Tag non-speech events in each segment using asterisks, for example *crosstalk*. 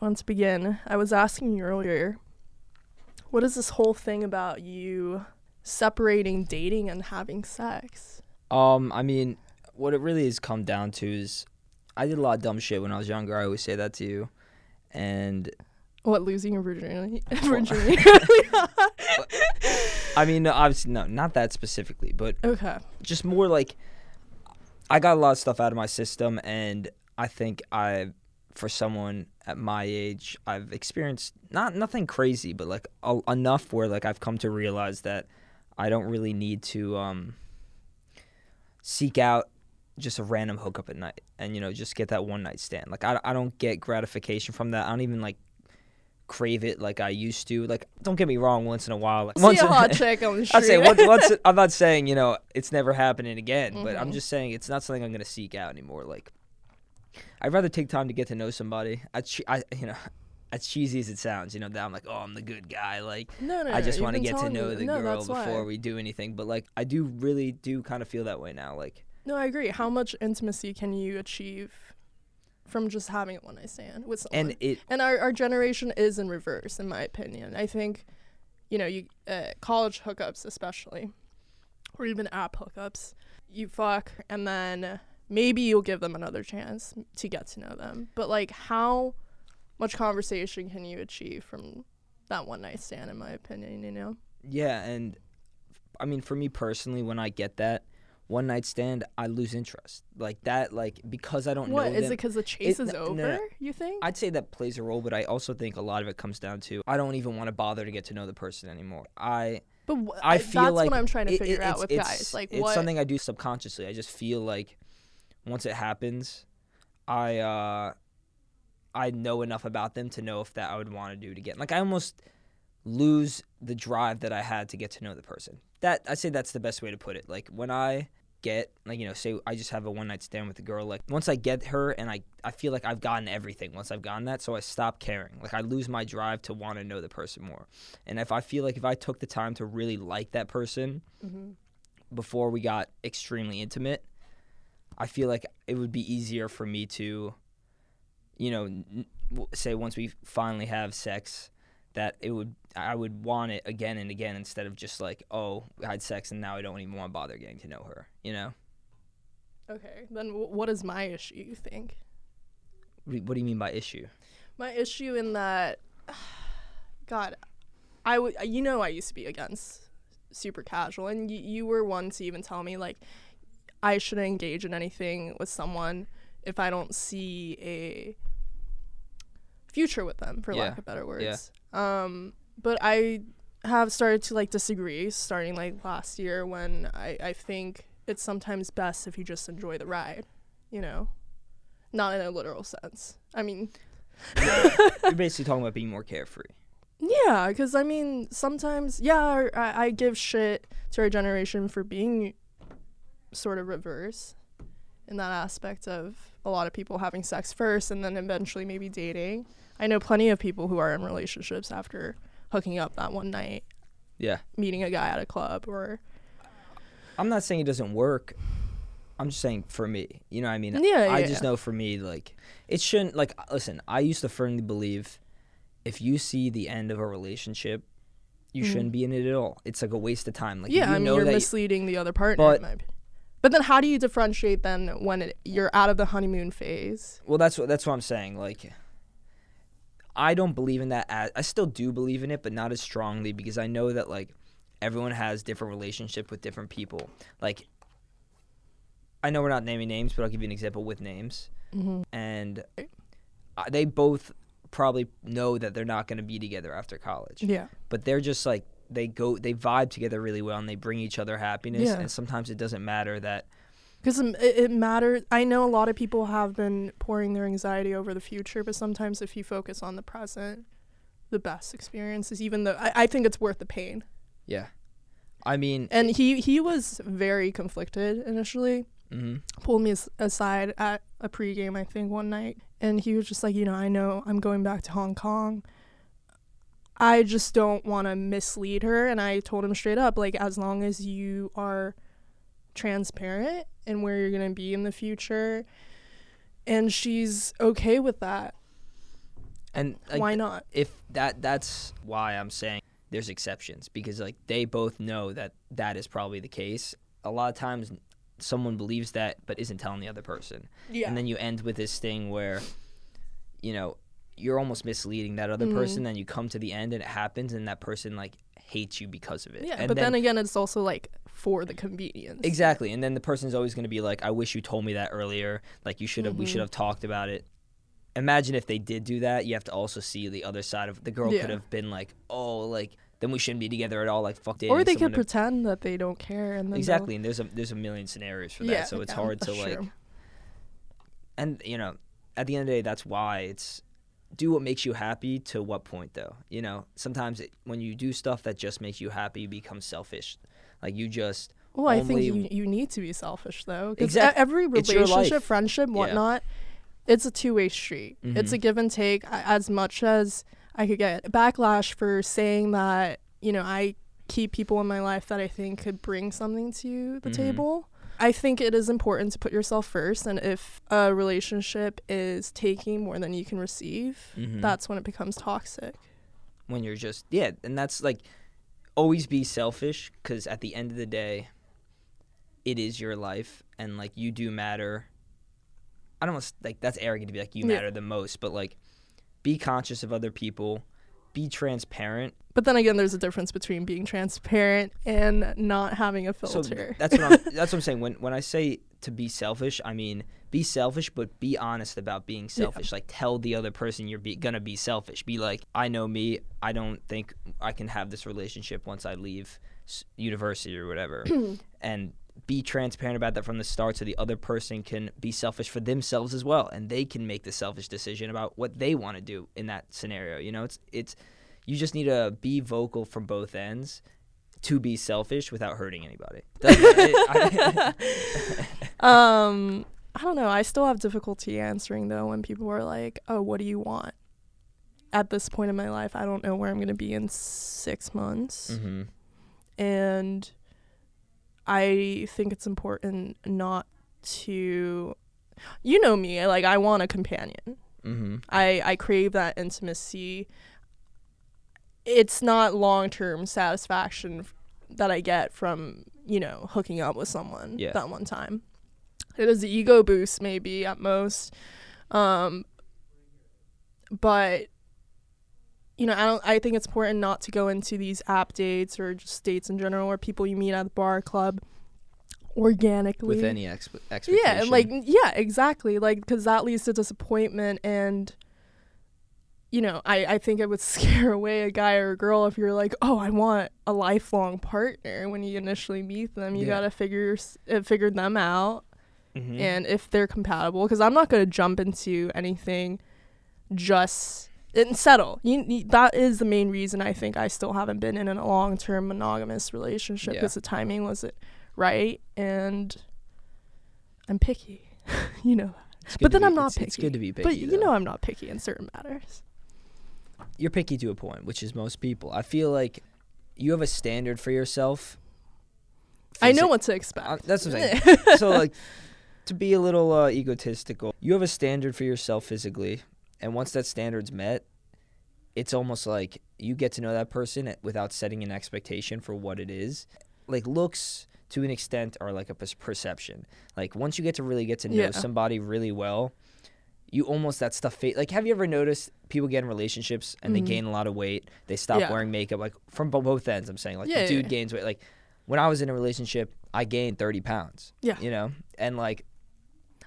want to begin. I was asking you earlier, what is this whole thing about you separating dating and having sex? Um, I mean, what it really has come down to is I did a lot of dumb shit when I was younger. I always say that to you. And What losing your virginity? *laughs* virginity. *laughs* I mean, no, obviously, no, not that specifically, but okay. just more like I got a lot of stuff out of my system, and I think I, for someone at my age, I've experienced not nothing crazy, but like a, enough where like I've come to realize that I don't really need to um, seek out just a random hookup at night, and you know just get that one night stand. Like I, I don't get gratification from that. I don't even like crave it like I used to. Like don't get me wrong, once in a while, like See once a in- hot chick on the street. I'd say once, once *laughs* I'm not saying you know it's never happening again, but I'm Mhm. just saying it's not something I'm gonna seek out anymore. Like I'd rather take time to get to know somebody. I, I you know, *laughs* as cheesy as it sounds, you know, that I'm like, oh, I'm the good guy. Like no, no, I just you've want to get to know me- the no, girl that's why. before we do anything. But like I do really do kind of feel that way now. Like No, I agree. How much intimacy can you achieve from just having a one night stand with someone? and it and our, our generation is in reverse in my opinion i think you know you uh, college hookups especially or even app hookups you fuck and then maybe you'll give them another chance to get to know them but like how much conversation can you achieve from that one night stand in my opinion you know yeah, and I mean for me personally, when I get that one night stand, I lose interest. Like that, like because I don't what know is them. it because the chase It- is no, over no, no. you think I'd say that plays a role, but I also think a lot of it comes down to I don't even want to bother to get to know the person anymore. I but wh- I feel that's like what i'm trying to it- figure it- out with guys like it's what something I do subconsciously. I just feel like once it happens, I uh I know enough about them to know if that I would want to do it again. Like I almost lose the drive that I had to get to know the person. That I say that's the best way to put it. Like when I get like you know say I just have a one night stand with a girl like once I get her and I I feel like I've gotten everything once I've gotten that so I stop caring like I lose my drive to want to know the person more and if I feel like if I took the time to really like that person Mhm. before we got extremely intimate, I feel like it would be easier for me to, you know, n- say once we finally have sex, that it would I would want it again and again instead of just like oh I had sex and now I don't even want to bother getting to know her. You know, okay then wh- what is my issue you think what do you- what do you mean by issue? my issue in that *sighs* god i would you know i used to be against super casual and y- you were one to even tell me like i shouldn't engage in anything with someone if i don't see a future with them for Yeah. lack of better words um but i have started to like disagree starting like last year when i i think it's sometimes best if you just enjoy the ride you know not in a literal sense i mean You're *laughs* basically talking about being more carefree. Yeah, because I mean, sometimes, yeah, I, I give shit to our generation for being sort of reverse in that aspect of a lot of people having sex first and then eventually maybe dating. I know plenty of people who are in relationships after hooking up that one night, Yeah, meeting a guy at a club, or I'm not saying it doesn't work. I'm just saying for me, you know what I mean? Yeah, I yeah, just yeah. know for me, like, it shouldn't, like, listen, I used to firmly believe if you see the end of a relationship, you Mhm. shouldn't be in it at all. It's like a waste of time. Like, yeah, you I mean, know you're misleading the other partner. But- in my opinion. But then how do you differentiate then when it, you're out of the honeymoon phase? well, that's what, that's what I'm saying. Like, I don't believe in that. As, I still do believe in it, but not as strongly because I know that, like, everyone has different relationship with different people. Like, I know we're not naming names, but I'll give you an example with names. Mm-hmm. and they both probably know that they're not going to be together after college Yeah. but they're just like they go they vibe together really well and they bring each other happiness Yeah. and sometimes it doesn't matter that Because it, it matters. I know a lot of people have been pouring their anxiety over the future, but sometimes if you focus on the present, the best experiences, even though I, I think it's worth the pain. yeah i mean And he, he was very conflicted initially. mhm. Pulled me aside at a pregame, I think, one night. And he was just like, you know, I know I'm going back to Hong Kong. I just don't want to mislead her. And I told him straight up, like, as long as you are transparent and where you're going to be in the future and she's okay with that, And like, Why not? if that that's why I'm saying there's exceptions because like they both know that that is probably the case. A lot of times someone believes that but isn't telling the other person. Yeah. And then you end with this thing where you know, you're almost misleading that other Mhm. person then you come to the end and it happens and that person like hates you because of it. yeah, and but then, again, it's also like for the convenience. Exactly. And then the person's always going to be like, I wish you told me that earlier. Like, you should have, we Mhm. should have talked about it. Imagine if they did do that. You have to also see the other side of the girl Yeah. could have been like, oh, like, then we shouldn't be together at all. Like, fuck. Or they could to- pretend that they don't care and then they'll- Exactly. And there's a, there's a million scenarios for that. Yeah, so it's yeah, hard to, like, true. and, you know, at the end of the day, that's why it's do what makes you happy to what point, though. You know, sometimes it, when you do stuff that just makes you happy, you become selfish. Like, you just, Well, I think you, you need to be selfish though. Because Exact- every relationship, friendship, Yeah. whatnot, it's a two way street. It's Mhm. a give and take. As much as I could get backlash for saying that, you know, I keep people in my life that I think could bring something to the Mhm. table. I think it is important to put yourself first, and if a relationship is taking more than you can receive, Mhm. that's when it becomes toxic. when you're just yeah and that's like always be selfish because at the end of the day it is your life and like you do matter i don't want like that's arrogant to be like you Yeah. matter the most but like be conscious of other people be transparent. But then again, there's a difference between being transparent and not having a so filter. that's what I'm, *laughs* that's what i'm saying. When when i say to be selfish i mean be selfish but be honest about being selfish. Like tell the other person you're be, gonna be selfish. Be like i know me. I don't think i can have this relationship once i leave university or whatever. *clears throat* And be transparent about that from the start so the other person can be selfish for themselves as well and they can make the selfish decision about what they want to do in that scenario you know it's it's you just need to be vocal from both ends to be selfish without hurting anybody That's- I- *laughs* *laughs* Um, I don't know. I still have difficulty answering though when people are like, "Oh, what do you want?" At this point in my life, I don't know where I'm going to be in 6 months. Mhm. And I think it's important not to you know me, like I want a companion. Mhm. I I crave that intimacy. It's not long-term satisfaction that I get from, you know, hooking up with someone Yeah. that one time. It is the ego boost maybe at most. Um but you know, I don't I think it's important not to go into these app dates or just dates in general or people you meet at the bar club organically. With any exp- expectation. yeah like yeah exactly. Like because that leads to disappointment and you know I, I think it would *laughs* scare away a guy or a girl if you're like oh i want a lifelong partner when you initially meet them. You Yeah. gotta figure uh, figure them out. Mhm. and if they're compatible because i'm not gonna jump into anything just and settle. You, you- that is the main reason i think i still haven't been in a long-term monogamous relationship Yeah. because the timing wasn't right and i'm picky *laughs* you know but then I'm not it's, it's picky. good to be picky but you though. know i'm not picky in certain matters. You're picky to a point which is most people. I feel like you have a standard for yourself. I know what to Uh, expect that's what i'm *laughs* saying. So like to be a little uh, egotistical you have a standard for yourself physically and once that standard's met it's almost like you get to know that person without setting an expectation for what it is like looks to an extent are like a perception like once you get to really get to know Yeah. somebody really well you almost that stuff fade like have you ever noticed people get in relationships and they Mhm. gain a lot of weight they stop Yeah. wearing makeup like from both ends i'm saying like Yeah, the dude gains weight like when i was in a relationship i gained 30 pounds Yeah. you know and like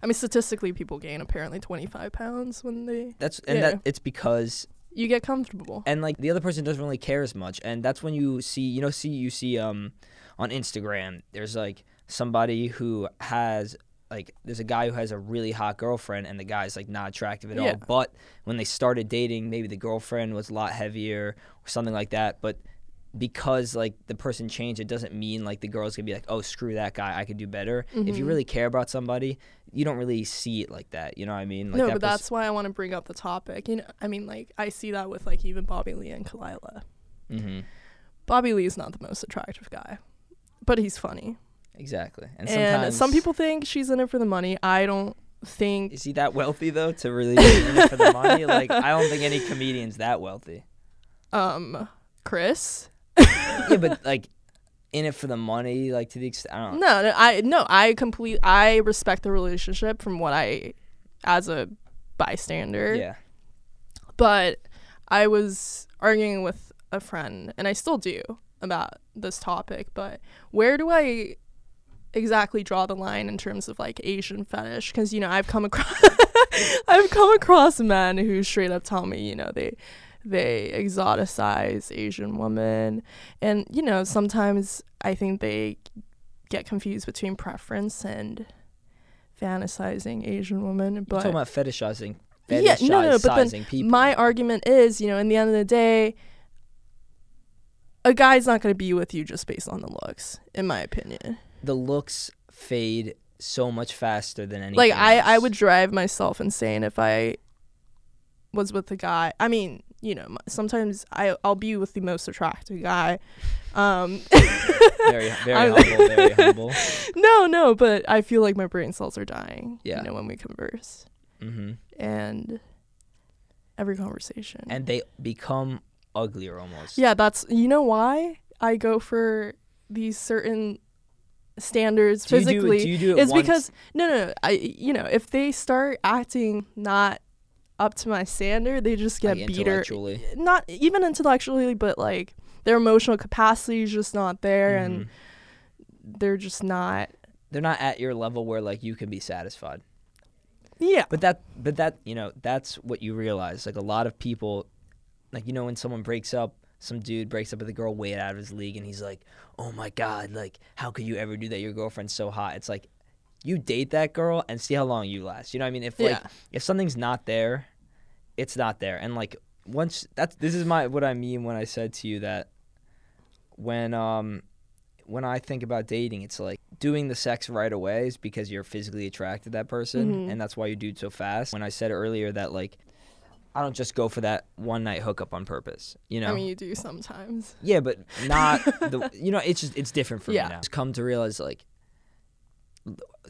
i mean statistically people gain apparently 25 pounds when they that's and Yeah. that it's because you get comfortable and like the other person doesn't really care as much and that's when you see you know see you see um on instagram there's like somebody who has like there's a guy who has a really hot girlfriend and the guy's like not attractive at Yeah. all but when they started dating maybe the girlfriend was a lot heavier or something like that but because like the person changed it doesn't mean like the girl's gonna be like oh screw that guy i could do better if you Mhm. really care about somebody you don't really see it like that you know what i mean like no that but pers- that's why i want to bring up the topic you know i mean like i see that with like even bobby lee and Khalyla Mhm. bobby lee is not the most attractive guy but he's funny exactly and and, sometimes some people think she's in it for the money i don't think Is he that wealthy though to really be *laughs* in it for the money? Like I don't think any comedian's that wealthy. um Chris. *laughs* Yeah, but like in it for the money, like to the extent I don't know. No, no, I no, I complete I respect the relationship from what I as a bystander. Yeah. But I was arguing with a friend and I still do about this topic, but where do I exactly draw the line in terms of like Asian fetish cuz you know, I've come across *laughs* I've come across men who straight up tell me, you know, they they exoticize Asian women and you know, sometimes I think they get confused between preference and fantasizing Asian women, You're talking about fetishizing Yeah, no, no, but then people. my argument is, you know, in the end of the day, a guy's not going to be with you just based on the looks, in my opinion. the looks fade so much faster than anything. Like I, I would drive myself insane if I was with a guy. I mean, you know, sometimes I, I'll be with the most attractive guy. Um, *laughs* very *laughs* very humble, very *laughs* humble. no, no, but I feel like my brain cells are dying. Yeah. You know, when we converse hmm and every conversation. And they become uglier almost. Yeah, that's you know why I go for these certain standards Do you do, physically. do you do it is once? because no, no, no, I you know if they start acting not up to my standard, they just get like, beater. intellectually. Not even intellectually, but like their emotional capacity is just not there, and Mhm. they're just not. they're not at your level where like you can be satisfied. Yeah, But that but that you know that's what you realize. Like a lot of people, like you know when someone breaks up, some dude breaks up with a girl way out of his league, and he's like, "Oh my god, like how could you ever do that? Your girlfriend's so hot." It's like you date that girl and see how long you last. You know what I mean? If like yeah, if something's not there, it's not there. And like once that's this is my what I mean when I said to you that when um when I think about dating, it's like doing the sex right away is because you're physically attracted to that person Mhm. and that's why you do it so fast. When I said earlier that like I don't just go for that one night hookup on purpose, you know. I mean you do sometimes. Yeah, but not *laughs* the. You know, it's just it's different for Yeah. me now. Just come to realize like,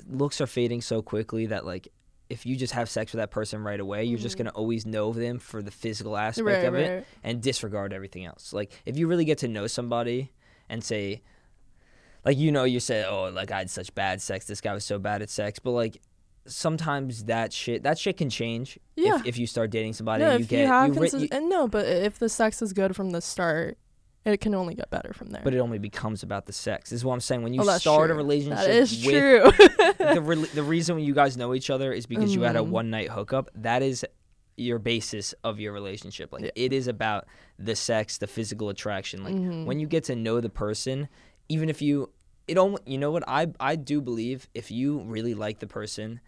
looks are fading so quickly that like, if you just have sex with that person right away, you're just Mhm. gonna always know them for the physical aspect Right, of it and disregard everything else. Like, if you really get to know somebody and say, like, you know, you say, oh, like I had such bad sex. This guy was so bad at sex, but like. Sometimes that shit that shit can change Yeah. if, if you start dating somebody No, and you if get you have you consis- you- and no, but if the sex is good from the start, it can only get better from there. but it only becomes about the sex. This is what I'm saying. When you Oh, start a relationship that is true. *laughs* *laughs* the rel the reason you guys know each other is because you had a Mhm. one night hookup. That is your basis of your relationship. Like Yeah. it is about the sex, the physical attraction. Like Mhm. when you get to know the person, even if you it almost you know what I I do believe if you really like the person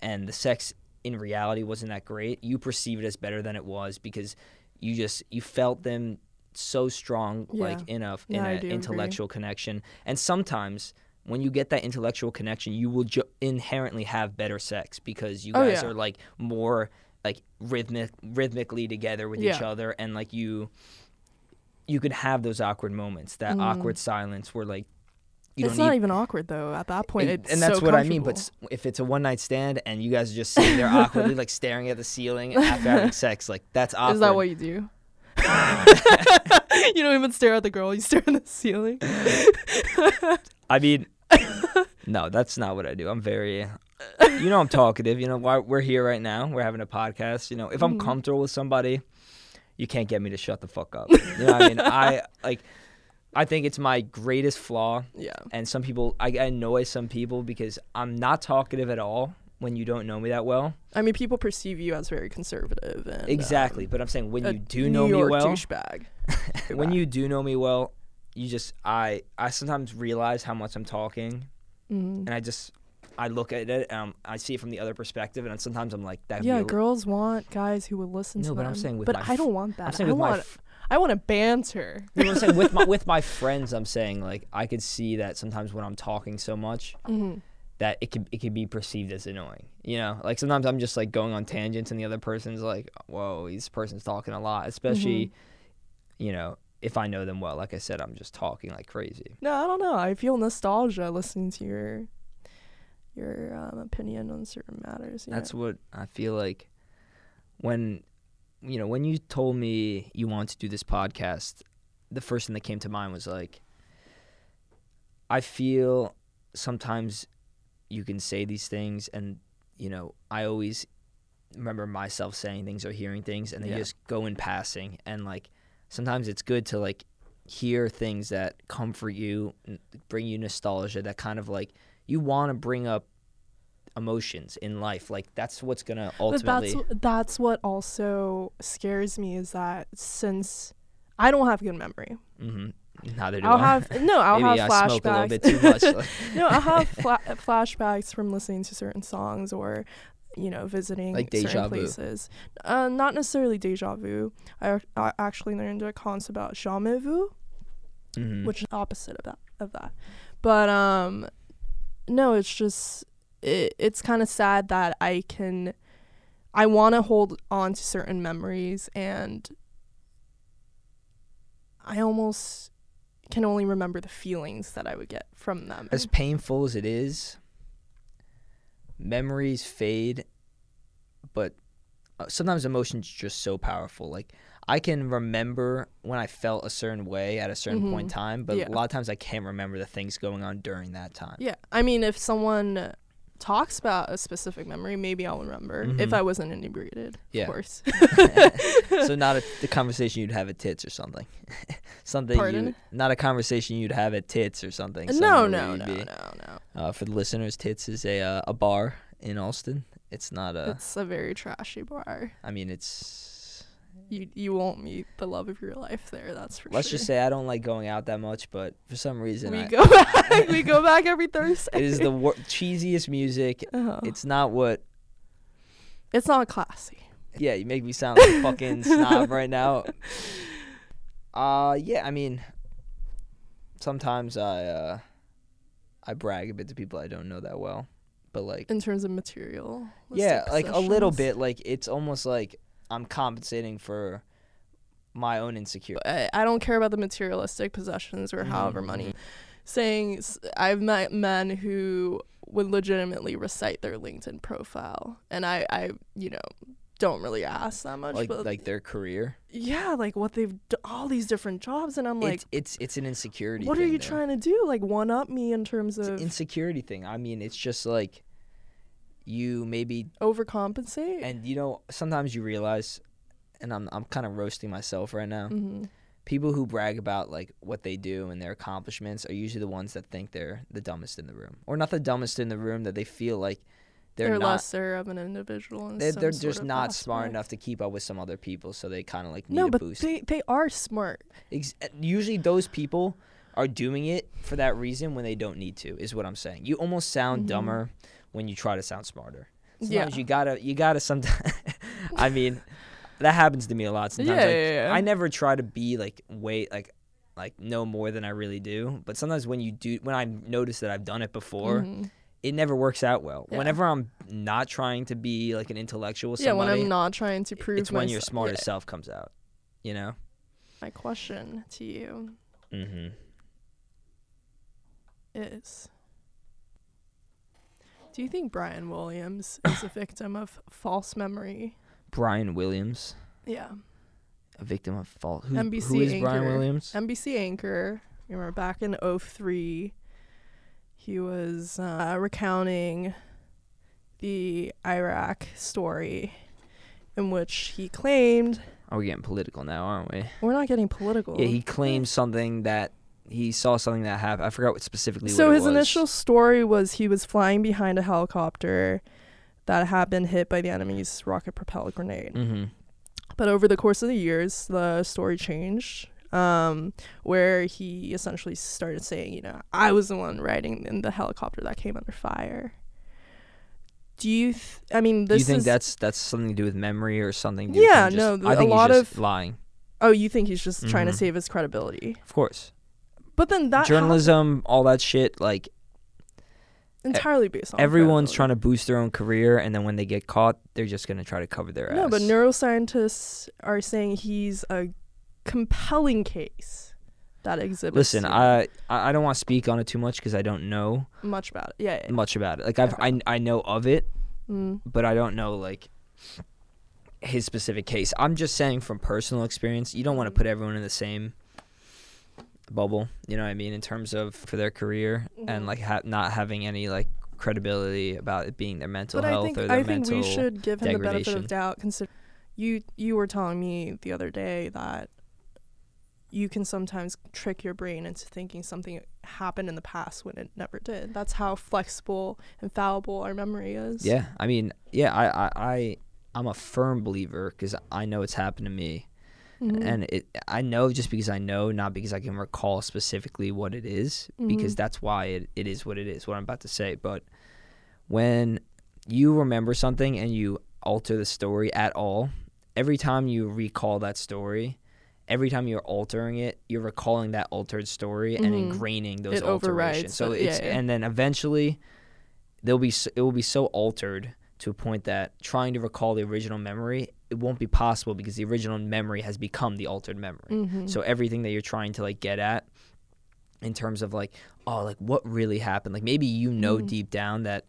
and the sex in reality wasn't that great, you perceive it as better than it was because you just you felt them so strong like in a Yeah, in I a do agree. intellectual connection. And sometimes when you get that intellectual connection, you will ju- inherently have better sex because you Oh, guys yeah. are like more like rhythmic rhythmically together with each other and like you you could have those awkward moments, that Mhm. awkward silence where like you it's don't not need even awkward though. At that point, and, it's and that's so what I mean. But if it's a one night stand and you guys are just sitting there *laughs* awkwardly, like staring at the ceiling after having sex, like that's awkward. is that what you do? *laughs* you don't even stare at the girl; you stare at the ceiling. I mean, *laughs* no, that's not what I do. I'm very, you know, I'm talkative. You know, why we're here right now. We're having a podcast. You know, if I'm Mhm. comfortable with somebody, you can't get me to shut the fuck up. You know, what I mean, I *laughs* like, I think it's my greatest flaw. Yeah, And some people, I I annoy some people because I'm not talkative at all when you don't know me that well. I mean, people perceive you as very conservative and Exactly. um, But I'm saying when you do New know York me well, douchebag. *laughs* when you do know me well, you just I I sometimes realize how much I'm talking, Mhm. and I just I look at it and I'm, I see it from the other perspective, and sometimes I'm like that. Yeah, girls want guys who will listen. No, to but them. I'm saying with but my I don't want that. I'm saying I want f- I want to banter. you know what I'm saying with my *laughs* with my friends. I'm saying like I could see that sometimes when I'm talking so much hmm that it could it could be perceived as annoying. You know, like sometimes I'm just like going on tangents, and the other person's like, "Whoa, this person's talking a lot." Especially, Mm-hmm. you know, if I know them well. Like I said, I'm just talking like crazy. No, I don't know. I feel nostalgia listening to your your um, opinion on certain matters. That's know? what I feel like when you know when you told me you want to do this podcast. The first thing that came to mind was like, I feel sometimes you can say these things, and you know I always remember myself saying things or hearing things, and they Yeah. just go in passing, and like sometimes it's good to like hear things that comfort you, bring you nostalgia, that kind of like you want to bring up emotions in life. Like that's what's gonna ultimately. But that's that's what also scares me is that since I don't have good memory, hmm Neither do I'll I. have no, I'll *laughs* Maybe have I flashbacks. a little bit too much. *laughs* no, I'll have *laughs* fla- flashbacks from listening to certain songs or, you know, visiting Like deja certain vu. places. Uh, not necessarily deja vu. I, I actually learned a concept about jamais vu, Mhm. which is opposite of that. Of that, but um, no, it's just it, it's kind of sad that I can, I want to hold on to certain memories and I almost can only remember the feelings that I would get from them. as painful as it is, memories fade, but uh, sometimes emotions just so powerful. Like I can remember when I felt a certain way at a certain point in Mhm. time, but Yeah. a lot of times I can't remember the things going on during that time. Yeah, I mean, if someone talks about a specific memory, maybe I'll remember if Mhm. I wasn't inebriated. Yeah. Of course. *laughs* so *laughs* not a, the conversation you'd have at tits or something. *laughs* something Pardon? you not a conversation you'd have at tits or something. no, no, no, you'd no, no. Uh, for the listeners, tits is a uh, a bar in Allston. It's not a. It's a very trashy bar. I mean, it's. You you won't meet the love of your life there. That's for sure. Let's sure. just say I don't like going out that much, but for some reason, we I, go back. *laughs* we go back every Thursday. *laughs* it is the wor- cheesiest music. *laughs* Uh-huh. It's not what. It's not classy. Yeah, you make me sound like a fucking snob right now. Uh, yeah, I mean, sometimes I uh, I brag a bit to people I don't know that well, but like, in terms of material. yeah, like a little bit. Like it's almost like I'm compensating for my own insecurity. I, I don't care about the materialistic possessions or however Mhm, money. Saying I've met men who would legitimately recite their LinkedIn profile, and I, I, you know, don't really ask that much. like but like their career. yeah, like what they've d- all these different jobs, and I'm like, it's it's it's an insecurity. what are you there. trying to do? Like one up me in terms It's an of insecurity thing. I mean, it's just like you maybe overcompensate? and you know sometimes you realize, and I'm I'm kind of roasting myself right now. hmm People who brag about like what they do and their accomplishments are usually the ones that think they're the dumbest in the room, or not the dumbest in the room that they feel like they're, They're, not. lesser of an individual. In They're, they're just not smart enough to keep up with some other people, so they kind of like need No, a but boost. they they are smart. Ex- usually those people are doing it for that reason when they don't need to is what i'm saying you almost sound Mhm. dumber when you try to sound smarter Yeah. sometimes you gotta you gotta sometimes *laughs* i mean that happens to me a lot sometimes Yeah, like, yeah, yeah. i never try to be like wait like like know more than i really do but sometimes when you do when i notice that i've done it before Mhm. it never works out well Yeah. whenever i'm not trying to be like an intellectual Yeah, when I'm not trying to prove it's when your smarter yeah. self comes out you know My question to you mm-hmm is Do you think Brian Williams is a *laughs* victim of false memory? brian williams Yeah. a victim of fault. Who, NBC who is Brian anchor. Williams? NBC anchor, remember back in 03, he was uh, recounting the Iraq story in which he claimed Are we getting political now, aren't we? we're not getting political. Yeah, he claimed something that he saw something that happened. I forgot what specifically. So what his was. initial story was he was flying behind a helicopter that had been hit by the enemy's rocket propelled grenade. Mm-hmm. But over the course of the years, the story changed, um, where he essentially started saying, you know, I was the one riding in the helicopter that came under fire. Do you? Th- I mean, Do you think is. that's that's something to do with memory or something? Yeah, no, just- th- I a think lot he's just of- lying. oh, you think he's just trying to Mhm. save his credibility? Of course, But then that journalism, all that shit. Like entirely based on everyone's trying to boost their own career, and then when they get caught, they're just gonna try to cover their ass. No, but neuroscientists are saying he's a compelling case that exhibits. Listen, I I don't want to speak on it too much because I don't know much about it. Yeah. yeah. much about it. Like I've Okay. I I know of it, Mm. but I don't know like his specific case. I'm just saying from personal experience, you don't want to Mhm. put everyone in the same bubble. You know what I mean in terms of for their career Mhm. and like ha- not having any like credibility about it being their mental But I health think or their I think mental. we should give him the benefit of doubt. Consider you you were telling me the other day that you can sometimes trick your brain into thinking something happened in the past when it never did. That's how flexible and fallible our memory is. Yeah, I mean, yeah, I I, I I'm a firm believer because I know it's happened to me. Mhm. and it I know just because I know, not because I can recall specifically what it is, because Mhm. that's why it, it is what it is, what I'm about to say. But when you remember something and you alter the story at all, every time you recall that story, every time you're altering it, you're recalling that altered story and Mhm. ingraining those It alterations. So it, yeah, it's yeah. and then eventually there'll be it will be so altered to a point that trying to recall the original memory it won't be possible because the original memory has become the altered memory. Mhm. So everything that you're trying to like get at in terms of like oh like what really happened like maybe you know Mhm. deep down that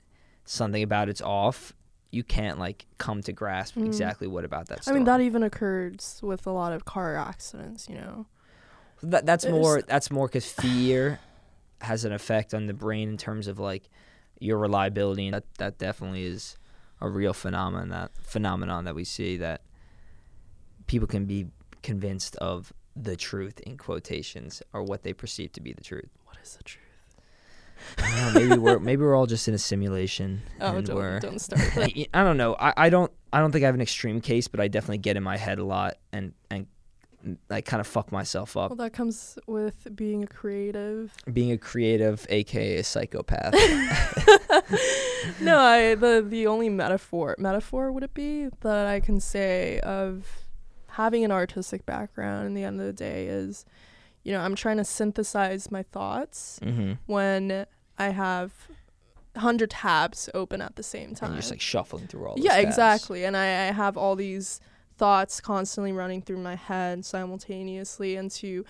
something about it's off you can't like come to grasp Mhm. exactly what about that I mean that even occurs with a lot of car accidents, you know. That, that's There's- more that's more because fear has an effect on the brain in terms of like your reliability and that that definitely is a real phenomenon that phenomenon that we see that people can be convinced of the truth in quotations or what they perceive to be the truth. What is the truth? Know, maybe we're maybe we're all just in a simulation *laughs* Oh, don't don't start. *laughs* I, I don't know. I, I don't I don't think I have an extreme case, but I definitely get in my head a lot and and like kind of fuck myself up. well, that comes with being a creative. Being a creative, aka a psychopath. *laughs* no, I the the only metaphor metaphor would it be that I can say of having an artistic background in the end of the day is, you know, I'm trying to synthesize my thoughts mm-hmm. when I have hundred tabs open at the same And time. you're just like shuffling through all. Yeah, tabs. exactly. And I, I have all these thoughts constantly running through my head simultaneously, and to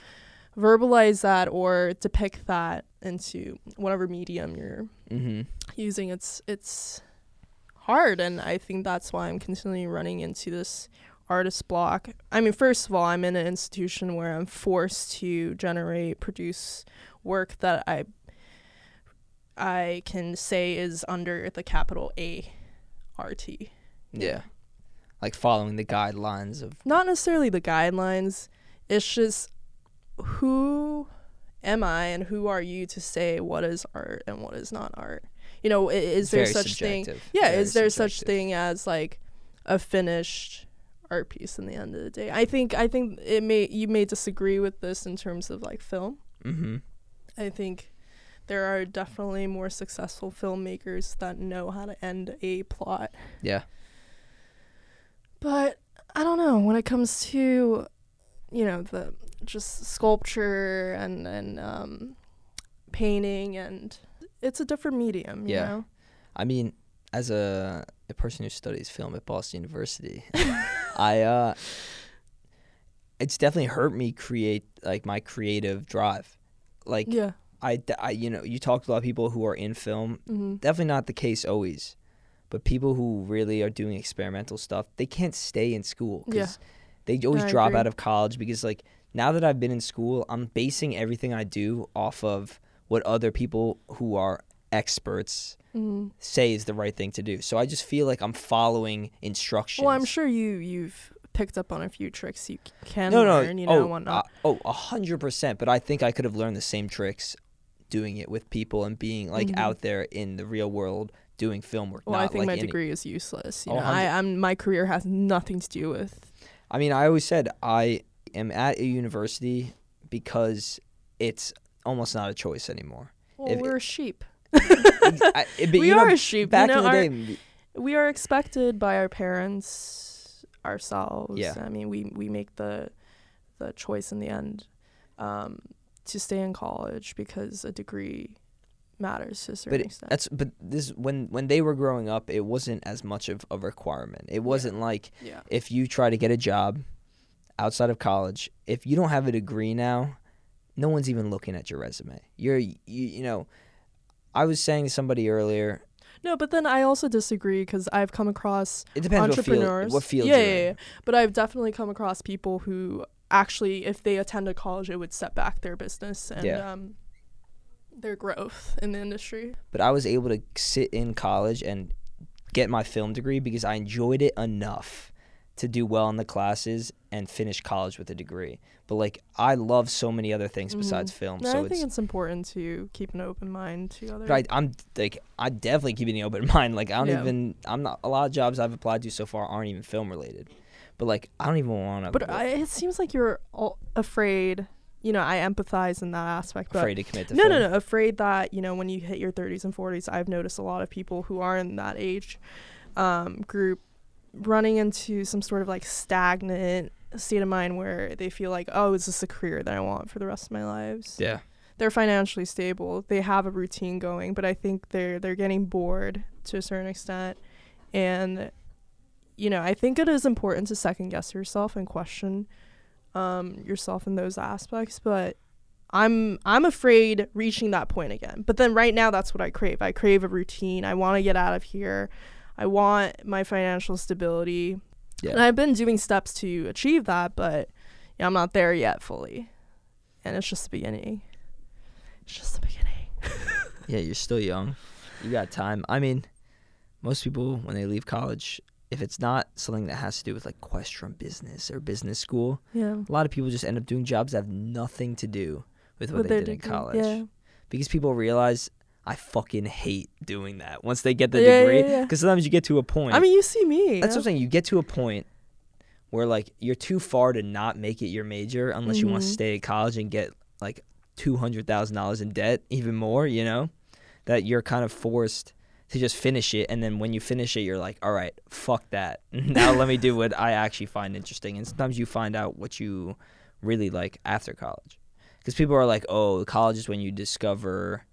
verbalize that or depict that into whatever medium you're Mm-hmm. using it's it's hard and i think that's why i'm continually running into this artist block i mean first of all i'm in an institution where i'm forced to generate produce work that i i can say is under the capital a rt Yeah. Like following the guidelines of. not necessarily the guidelines it's just who am i and who are you to say what is art and what is not art you know is there very such thing yeah very is there such thing as like a finished art piece in the end of the day i think i think it may you may disagree with this in terms of like film Mm-hmm. i think there are definitely more successful filmmakers that know how to end a plot Yeah. But i don't know when it comes to you know the just sculpture and and um painting and it's a different medium you Yeah. know I mean, as a a person who studies film at Boston University, *laughs* I uh, it's definitely hurt me create like my creative drive. Like yeah I, I you know, you talk to a lot of people who are in film. hmm Definitely not the case always, but people who really are doing experimental stuff, they can't stay in school Yeah. they always I drop agree. out of college because like now that I've been in school, I'm basing everything I do off of what other people who are experts hmm say is the right thing to do. So I just feel like I'm following instructions. Well, I'm sure you you've picked up on a few tricks you can No, no, learn, you know, oh, and whatnot. uh, oh, a hundred percent. But I think I could have learned the same tricks doing it with people and being like Mhm. out there in the real world doing film work. well, I think like, my in- degree is useless. You Oh, know, I, I'm my career has nothing to do with. I mean, I always said I am at a university because it's almost not a choice anymore. Well, If- we're sheep. *laughs* I, *laughs* it- but we you know, are a sheep. back you know, in the our- day, we are expected by our parents, ourselves. Yeah. I mean, we we make the the choice in the end um, to stay in college because a degree matters to a certain But extent. that's but this when when they were growing up, it wasn't as much of a requirement. It wasn't like yeah. if you try to get a job outside of college, if you don't have a degree now, no one's even looking at your resume. You're you, you know, I was saying to somebody earlier. No, but then I also disagree because I've come across It depends what entrepreneurs. field what field yeah, you're yeah, in. yeah. But I've definitely come across people who actually, if they attended college, it would set back their business and Yeah. um, their growth in the industry. But I was able to sit in college and get my film degree because I enjoyed it enough to do well in the classes and finish college with a degree. But like I love so many other things mm. besides film. No, so I think it's important to keep an open mind to other. I, I'm like I definitely keeping an open *laughs* mind. Like I don't Yeah. even I'm not a lot of jobs I've applied to so far aren't even film related. But like I don't even want to. but I, it seems like you're all afraid. You know, I empathize in that aspect. But afraid to commit to no, no, no. Afraid that you know when you hit your 30s and 40s, I've noticed a lot of people who are in that age um, group running into some sort of like stagnant state of mind where they feel like, oh, is this a career that I want for the rest of my lives? Yeah. They're financially stable. They have a routine going, but I think they're they're getting bored to a certain extent, and you know, I think it is important to second guess yourself and question um, yourself in those aspects, but I'm I'm afraid reaching that point again. But then right now that's what I crave. I crave a routine. I want to get out of here. I want my financial stability. Yeah. And I've been doing steps to achieve that, but yeah, I'm not there yet fully. And it's just the beginning. It's just the beginning. *laughs* Yeah, you're still young. You got time. I mean, most people when they leave college, if it's not something that has to do with like Questrom business or business school, Yeah. a lot of people just end up doing jobs that have nothing to do with what they did in college. Yeah. Because people realize I fucking hate doing that once they get the Yeah, yeah, degree. yeah. Because sometimes you get to a point. I mean, you see me. That's yeah. what I'm saying. You get to a point where like you're too far to not make it your major unless you want to mm-hmm. stay at college and get like two hundred thousand dollars in debt, even more. You know, that you're kind of forced to just finish it, and then when you finish it, you're like, all right, fuck that. *laughs* now let me do what I actually find interesting. And sometimes you find out what you really like after college, because people are like, oh, college is when you discover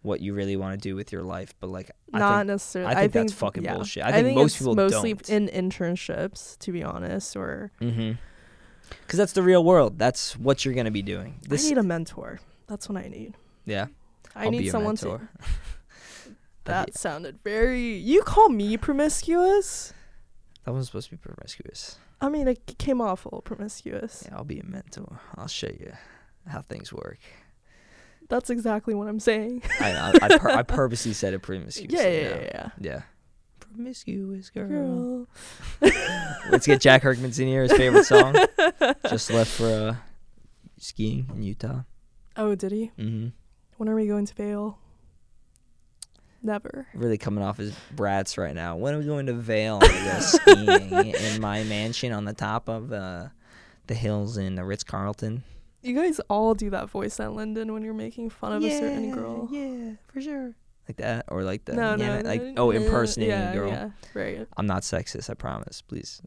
what you really want to do with your life. But like, I not think necessarily. I think that's fucking yeah. bullshit. I think most people mostly don't. in internships, to be honest. Or Mm-hmm. Because that's the real world. That's what you're gonna be doing. This, I need a mentor. That's what I need. yeah. I I'll need someone mentor. to. *laughs* That be- sounded very. You call me promiscuous? that wasn't supposed to be promiscuous. I mean, it came off a little promiscuous. Yeah, I'll be a mentor. I'll show you how things work. That's exactly what I'm saying. I I, I, *laughs* pur- I purposely said it promiscuous. yeah, yeah, yeah, yeah. yeah. Promiscuous girl. Girl. *laughs* Let's get Jack Kirkman's in here. His favorite song. Just left for uh, skiing in Utah. Oh, did he? Mm-hmm. When are we going to Vail? Never. Really coming off as brats right now. When are we going to go skiing *laughs* in my mansion on the top of uh, the hills in the Ritz Carlton? You guys all do that voice at Linden when you're making fun of a certain girl. Yeah, for sure. Like that, or like the no, yeah, no, like no, oh, impersonating yeah, a girl. Yeah, right. I'm not sexist, I promise. Please.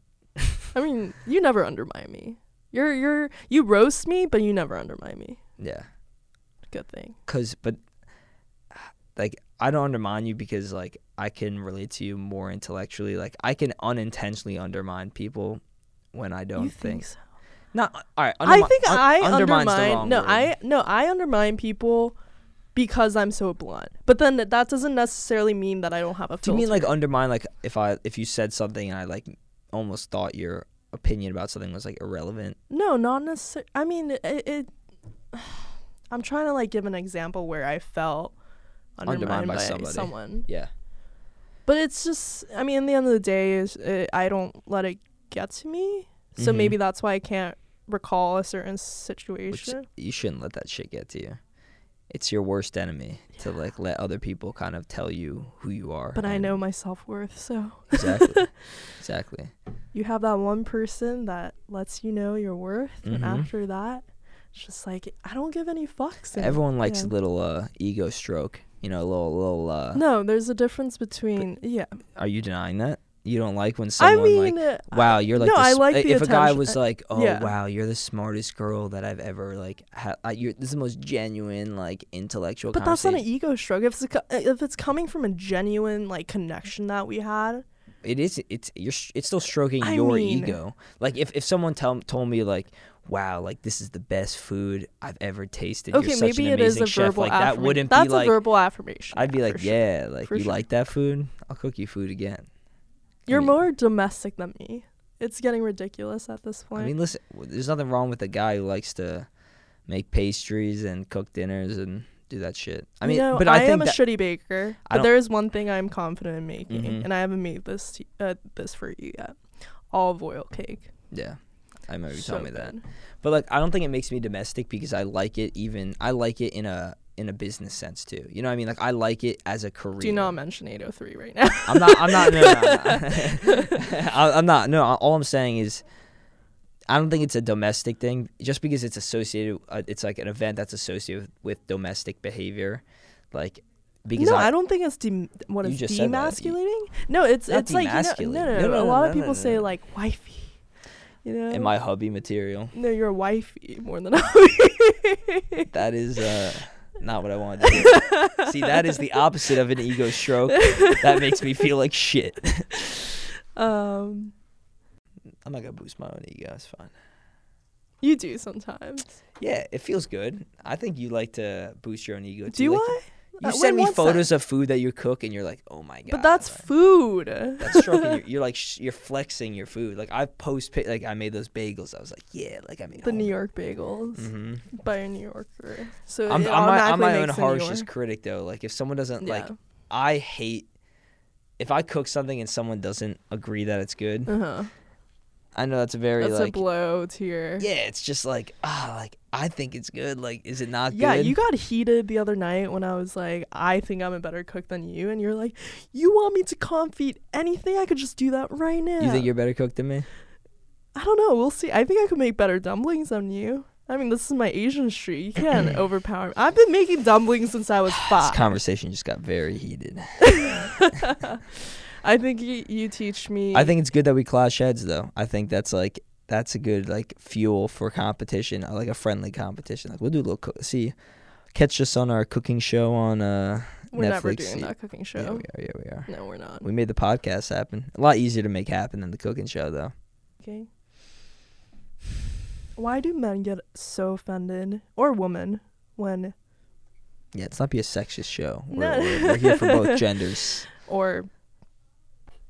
I mean, you never undermine me. You're you're you roast me, but you never undermine me. Yeah, Good thing. cause but like I don't undermine you because like I can relate to you more intellectually. Like I can unintentionally undermine people when I don't you think, so? Not all right. I think un- I undermine. No, word. I no, I undermine people because I'm so blunt. But then that doesn't necessarily mean that I don't have a Do filter. you mean like undermine? Like if I if you said something and I like almost thought your opinion about something was like irrelevant. No, not necessarily. I mean, it, it. *sighs* I'm trying to like give an example where I felt undermined, Undermined by by, somebody. someone. Yeah. But it's just, I mean, in the end of the day, is it, I don't let it get to me. So Mhm. maybe that's why I can't recall a certain Which situation. you shouldn't let that shit get to you. It's your worst enemy to like let other people kind of tell you who you are. But I know my self worth, so exactly, *laughs* exactly. you have that one person that lets you know your worth, Mhm. and after that, it's just like I don't give any fucks. Everyone likes yeah. a little uh, ego stroke. You know, a little little. Uh, No, there's a difference between yeah. Are you denying that? You don't like when someone I mean, like. uh, Wow, you're like no, the I like the if a guy was uh, like, "Oh yeah. wow, you're the smartest girl that I've ever like had. Uh, you're this is the most genuine like intellectual." But that's not an ego stroke. If it's, co- if it's coming from a genuine like connection that we had, It is. It's you're. It's still stroking I your mean- ego. Like if if someone tell told me like, wow, like this is the best food I've ever tasted. Okay, You're such maybe it is a chef. verbal Like that affirmation. wouldn't That's be like a verbal affirmation. I'd be like, sure. yeah, like For you sure. like that food? I'll cook you food again. You're mean- more domestic than me. It's getting ridiculous at this point. I mean, listen, there's nothing wrong with a guy who likes to make pastries and cook dinners and do that shit. I mean, you know, but I, I, think am a shitty baker, but there is one thing I'm confident in making, Mhm. and I haven't made this uh, this for you yet. Olive oil cake. yeah, I remember you so telling me that. good. But like, I don't think it makes me domestic because I like it. Even I like it in a in a business sense too. You know what I mean? Like, I like it as a career. Do not mention 803 right now. I'm not. I'm not. No, no, no. *laughs* *laughs* I- I'm not. No. All I'm saying is, I don't think it's a domestic thing. Just because it's associated, uh, it's like an event that's associated with, with domestic behavior, like because no, I, I, don't think it's de- what You just said that. You- demasculating. No, it's it's like you know, no, no, No, A lot of people say like wifey. You know, I hubby material? No, you're a wifey more than a hubby. *laughs* That is uh, not what I want to do. *laughs* See, that is the opposite of an ego stroke. That makes me feel like shit. *laughs* um, I'm not gonna boost my own ego. It's fine. you do sometimes. Yeah, it feels good. I think you like to boost your own ego too. Do Like, I? You send me was that? photos of food that you cook, and you're like, "Oh my god!" But that's like, food. that's stroking. Your, *laughs* you're like, sh- you're flexing your food. Like I post, like I made those bagels. I was like, "Yeah, like I made the New York bagels hmm by a New Yorker. So I'm, I'm my, I'm my own harshest critic though. Like if someone doesn't like, I hate if I cook something and someone doesn't agree that it's good. Uh-huh. I know that's a very That's a blow to your. yeah, it's just like ah, like I think it's good. Like, is it not good? Yeah, good? you got heated the other night when I was like, I think I'm a better cook than you, and you're like, you want me to confit anything? I could just do that right now. You think you're a better cook than me? I don't know. We'll see. I think I could make better dumplings than you. I mean, this is my Asian street. You can't *clears throat* overpower me. I've been making dumplings since I was *sighs* This five. conversation just got very heated. *laughs* *laughs* I think you, you teach me. I think it's good that we clash heads though. I think that's like that's a good like fuel for competition, uh, like a friendly competition. Like we'll do a little co- see, catch us on our cooking show on uh we're never doing that cooking show. yeah we are yeah we are. No, we're not. We made the podcast happen. A lot easier to make happen than the cooking show though. Okay. Why do men get so offended, or women, when, Yeah, let's not be a sexist show. We're, No. we're, we're here for both *laughs* genders. or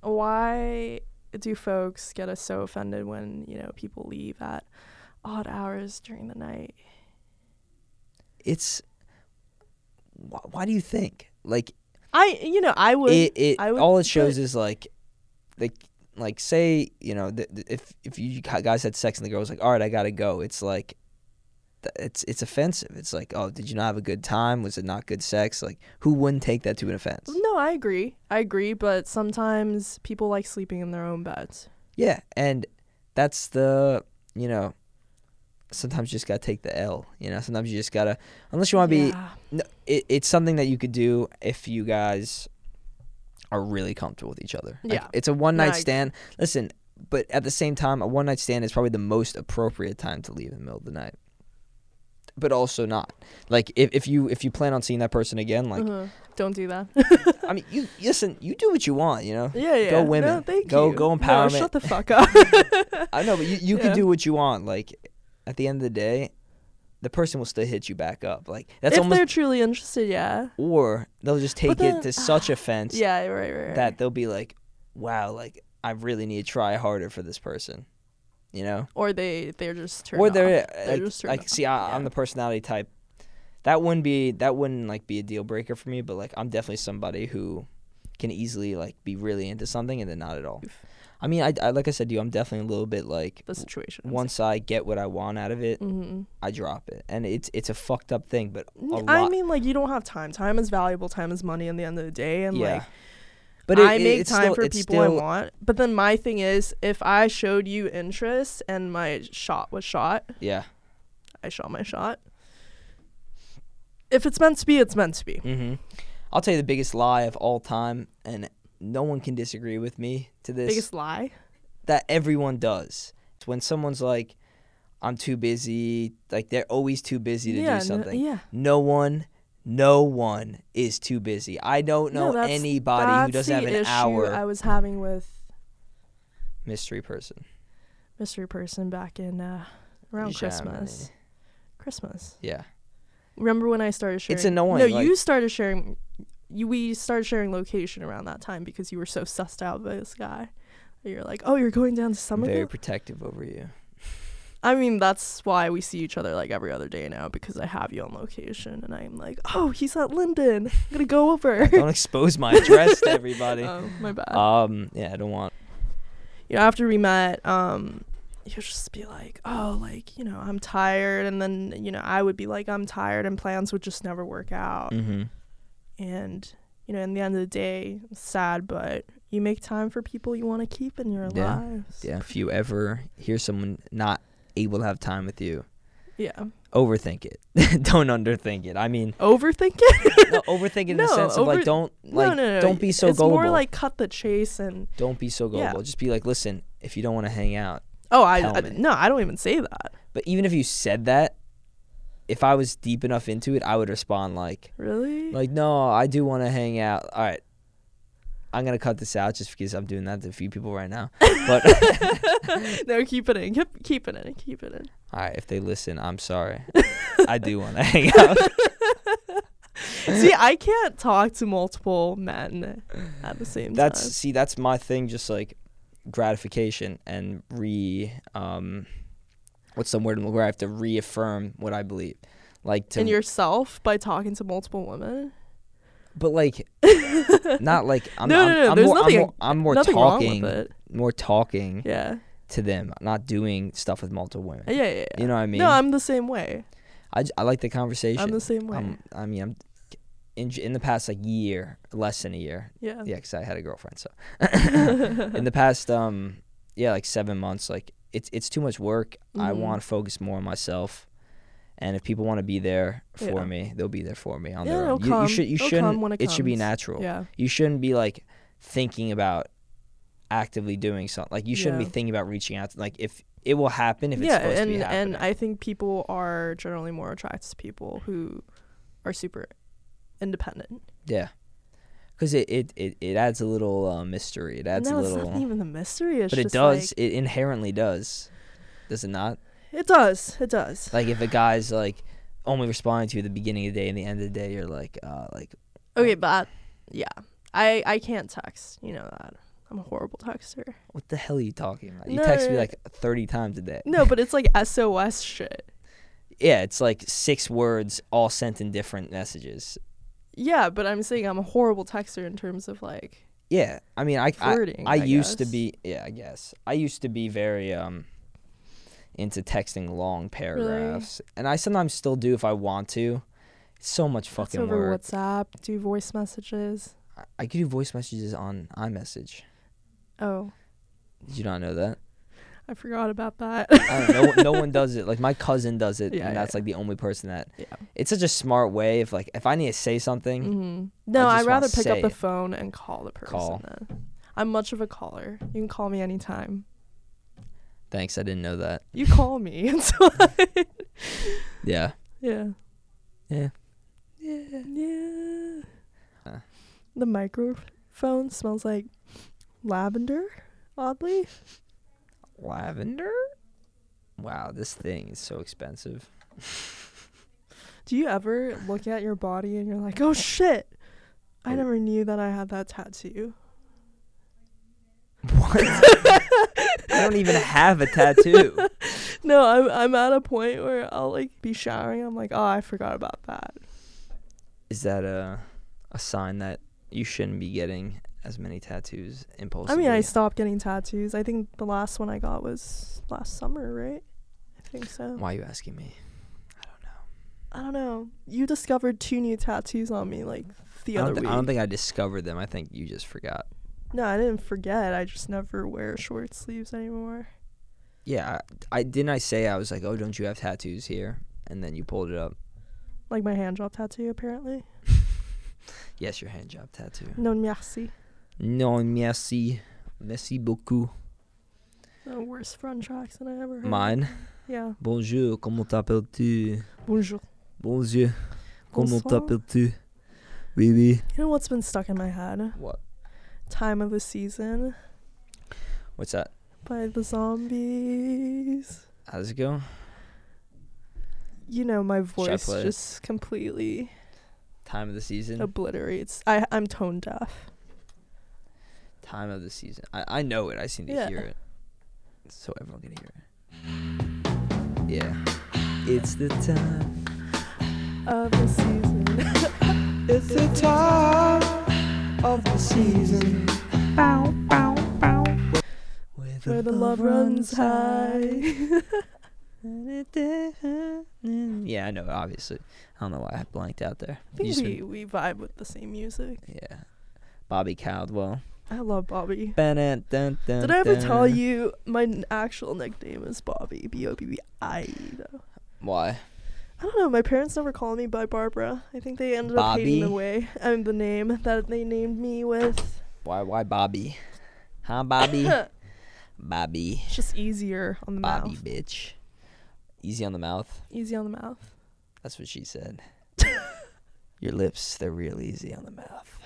why do folks get us so offended when you know people leave at odd hours during the night? It's why, why do you think like I, you know, I would. it, it I would all it shows is like like like say you know th- th- if if you guys had sex and the girl was like all right i gotta go it's like it's it's offensive it's like oh did you not have a good time was it not good sex like who wouldn't take that to an offense no, I agree. I agree, but sometimes people like sleeping in their own beds. yeah and that's the you know sometimes you just gotta take the l you know sometimes you just gotta unless you want to be No, it, it's something that you could do if you guys are really comfortable with each other. Like, Yeah. it's a one night agree. stand. Listen, but at the same time, a one night stand is probably the most appropriate time to leave in the middle of the night. But also not. Like if, if you if you plan on seeing that person again, like Uh-huh. Don't do that. *laughs* I mean, you listen, you do what you want, you know. yeah, yeah. Go No, women. thank Go- you. go No, empowerment. shut the fuck *laughs* up. I know, but you, you Yeah. can do what you want. Like at the end of the day, the person will still hit you back up. Like that's if almost they're truly interested, yeah. or they'll just take then- it to such offense *sighs* Yeah, right, right, right. that they'll be like, "Wow, like I really need to try harder for this person," you know. or they they're just turned or they're off. They're like, just like off. see, I, I'm the personality type. That wouldn't be that wouldn't like be a deal breaker for me, but like I'm definitely somebody who can easily like be really into something and then not at all. Oof. I mean, I, I like I said to you, I'm definitely a little bit like the situation. once I get what I want out of it, hmm I drop it, and it's it's a fucked up thing, but a I lot. mean, like you don't have time. Time is valuable. Time is money. In the end of the day, and yeah. like but I it- it- make time still- for people I want. But then my thing is, if I showed you interest and my shot was shot, Yeah. I shot my shot. If it's meant to be, it's meant to be. Mm-hmm. I'll tell you the biggest lie of all time, and no one can disagree with me to this. Biggest lie. that everyone does. It's when someone's like, "I'm too busy," like they're always too busy to yeah, do something. yeah. No one, no one is too busy. I don't No, know that's- anybody who doesn't have an issue hour I was having with mystery person. mystery person back in uh, around Germany. Christmas. Christmas. Yeah. Remember when I started sharing? It's annoying, No, like- you started sharing. You we started sharing location around that time because you were so sussed out by this guy. You're like, oh, you're going down to I'm very protective over you. I mean, that's why we see each other like every other day now because I have you on location, and I'm like, oh, he's at Linden. I'm gonna go over. *laughs* Don't expose my address to everybody. *laughs* oh, my bad. Um, yeah, I don't want. you know, after we met, um, you'll just be like, oh, like, you know, I'm tired. And then, you know, I would be like, I'm tired, and plans would just never work out. Mm-hmm. And, you know, in the end of the day, sad, but you make time for people you want to keep in your Yeah. lives. Yeah. If you ever hear someone not able to have time with you, Yeah. overthink it. *laughs* don't underthink it. I mean, Overthink it? no, overthink it in the *laughs* No, sense of over- like don't like no, no. don't be so it's gullible. more like cut the chase and, don't be so Yeah. Just be like, listen, if you don't want to hang out, oh, I, I, no, I don't even say that. but even if you said that, if I was deep enough into it, I would respond like, Really? like, no, I do want to hang out. All right. I'm gonna cut this out just because I'm doing that to a few people right now. *laughs* But *laughs* no, keep it in. Keep, keep it in. Keep it in. all right, if they listen, I'm sorry. *laughs* I do want to hang out. See, I can't talk to multiple men at the same that's time. That's see that's my thing just like gratification and re um what's the word for? I have to reaffirm what I believe like to in yourself by talking to multiple women. But like *laughs* not like I'm No, I'm, no, no, I'm there's more, nothing- I'm more, I'm more Nothing talking wrong with it. more talking Yeah. to them not doing stuff with multiple women Yeah, yeah, yeah. you know what I mean no, I'm the same way. I, j- I like the conversation I'm the same way. I'm- I mean I'm in, in the past like year less than a year yeah. yeah because I had a girlfriend so *laughs* in the past um yeah like seven months like it's it's too much work i Mhm. want to focus more on myself and if people want to be there for Yeah. me they'll be there for me on Yeah, their own you, you should you It'll shouldn't come when it should be natural Yeah. you shouldn't be like thinking about actively doing something like you shouldn't Yeah. be thinking about reaching out to, like if it will happen if it's yeah, supposed and to be happening and I think people are generally more attracted to people who are super independent. yeah because it, it, it, it adds a little uh, mystery it adds no, a it's little not even the mystery. It's but it does like- it inherently does does it not it does. It does. Like if a guy's like only responding to you at the beginning of the day and the end of the day, you're like, uh, like Okay, but yeah, I I can't text. You know that. I'm a horrible texter. what the hell are you talking about? You No, text me like 30 times a day. No, but it's like SOS shit. Yeah, it's like six words all sent in different messages. Yeah, but I'm saying I'm a horrible texter in terms of like Yeah, I mean, I I, flirting. I, used to be yeah, I guess I used to be very um into texting long paragraphs, and I sometimes still do if I want to. It's so much That's fucking over work. WhatsApp. Do voice messages. I, I can do voice messages on iMessage. Oh, Did you not know that? I forgot about that. I don't know. No, one- no one does it. Like my cousin does it, Yeah, *laughs* and yeah, that's like the only person that. Yeah. It's such a smart way. If like if I need to say something, hmm No, I I'd rather pick up the phone and call the person. Call. Then. I'm much of a caller. You can call me anytime. Thanks. I didn't know that. You call me. *laughs* It's fine. Yeah. yeah. Yeah. Yeah. Yeah. Uh. The microphone smells like lavender, oddly. Lavender. Wow, this thing is so expensive. *laughs* Do you ever look at your body and you're like, oh shit, I never knew that I had that tattoo? What? *laughs* *laughs* I don't even have a tattoo. *laughs* No, I'm I'm at a point where I'll like be showering. I'm like, oh, I forgot about that. Is that a a sign that you shouldn't be getting as many tattoos I mean, I stopped getting tattoos. I think the last one I got was last summer, right? I think so. Why are you asking me? I don't know. I don't know. You discovered two new tattoos on me like the I other thi- week. I don't think I discovered them. I think you just forgot. No, I didn't forget. I just never wear short sleeves anymore. Yeah, I, I didn't. I say I was like, oh, don't you have tattoos here? And then you pulled it up. Like my hand job tattoo, apparently. *laughs* Yes, your hand job tattoo. No merci. Non merci, merci beaucoup. The worst front tracks that I ever heard. Mine. Yeah. Bonjour, comment t'appelles-tu? Bonjour. Bonjour, comment t'appelles-tu? Oui, oui. You know what's been stuck in my head? What? Time of the Season What's that? by the Zombies. How does it go? You know, my voice it? just completely Time of the season. obliterates. I I'm tone deaf. Time of the season. I, I know it. I seem to Yeah. hear it. So everyone can hear it. Yeah. It's the time. Of the season. *laughs* It's the time of the season. Bow, bow, bow. Where Where the love runs high. *laughs* yeah, I know, obviously. I don't know why I blanked out there. I think we, we vibe with the same music. Yeah. Bobby Caldwell. I love Bobby. Dun, dun, dun, Did I ever tell you my actual nickname is Bobby? B O B B I. though. Why? I don't know. My parents never called me by Barbara. I think they ended up hating the way *laughs* I mean the name that they named me with. Why why Bobby? Huh, Bobby? *laughs* Bobby. it's just easier on the Bobby mouth. Bobby, bitch. Easy on the mouth. Easy on the mouth. That's what she said. *laughs* Your lips, they're real easy on the mouth.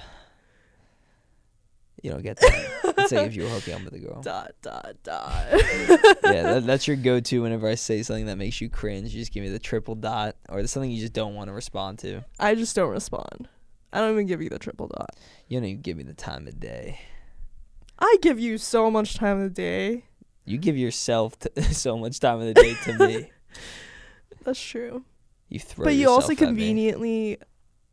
You don't get that. it's like if you were hooking up with a girl. *laughs* Dot dot dot. yeah, that, that's your go-to whenever I say something that makes you cringe. You just give me the triple dot, or there's something you just don't want to respond to. I just don't respond. I don't even give you the triple dot. You don't even give me the time of day. I give you so much time of the day. You give yourself t- *laughs* so much time of the day to me. *laughs* That's true. You throw. but you also yourself at me. conveniently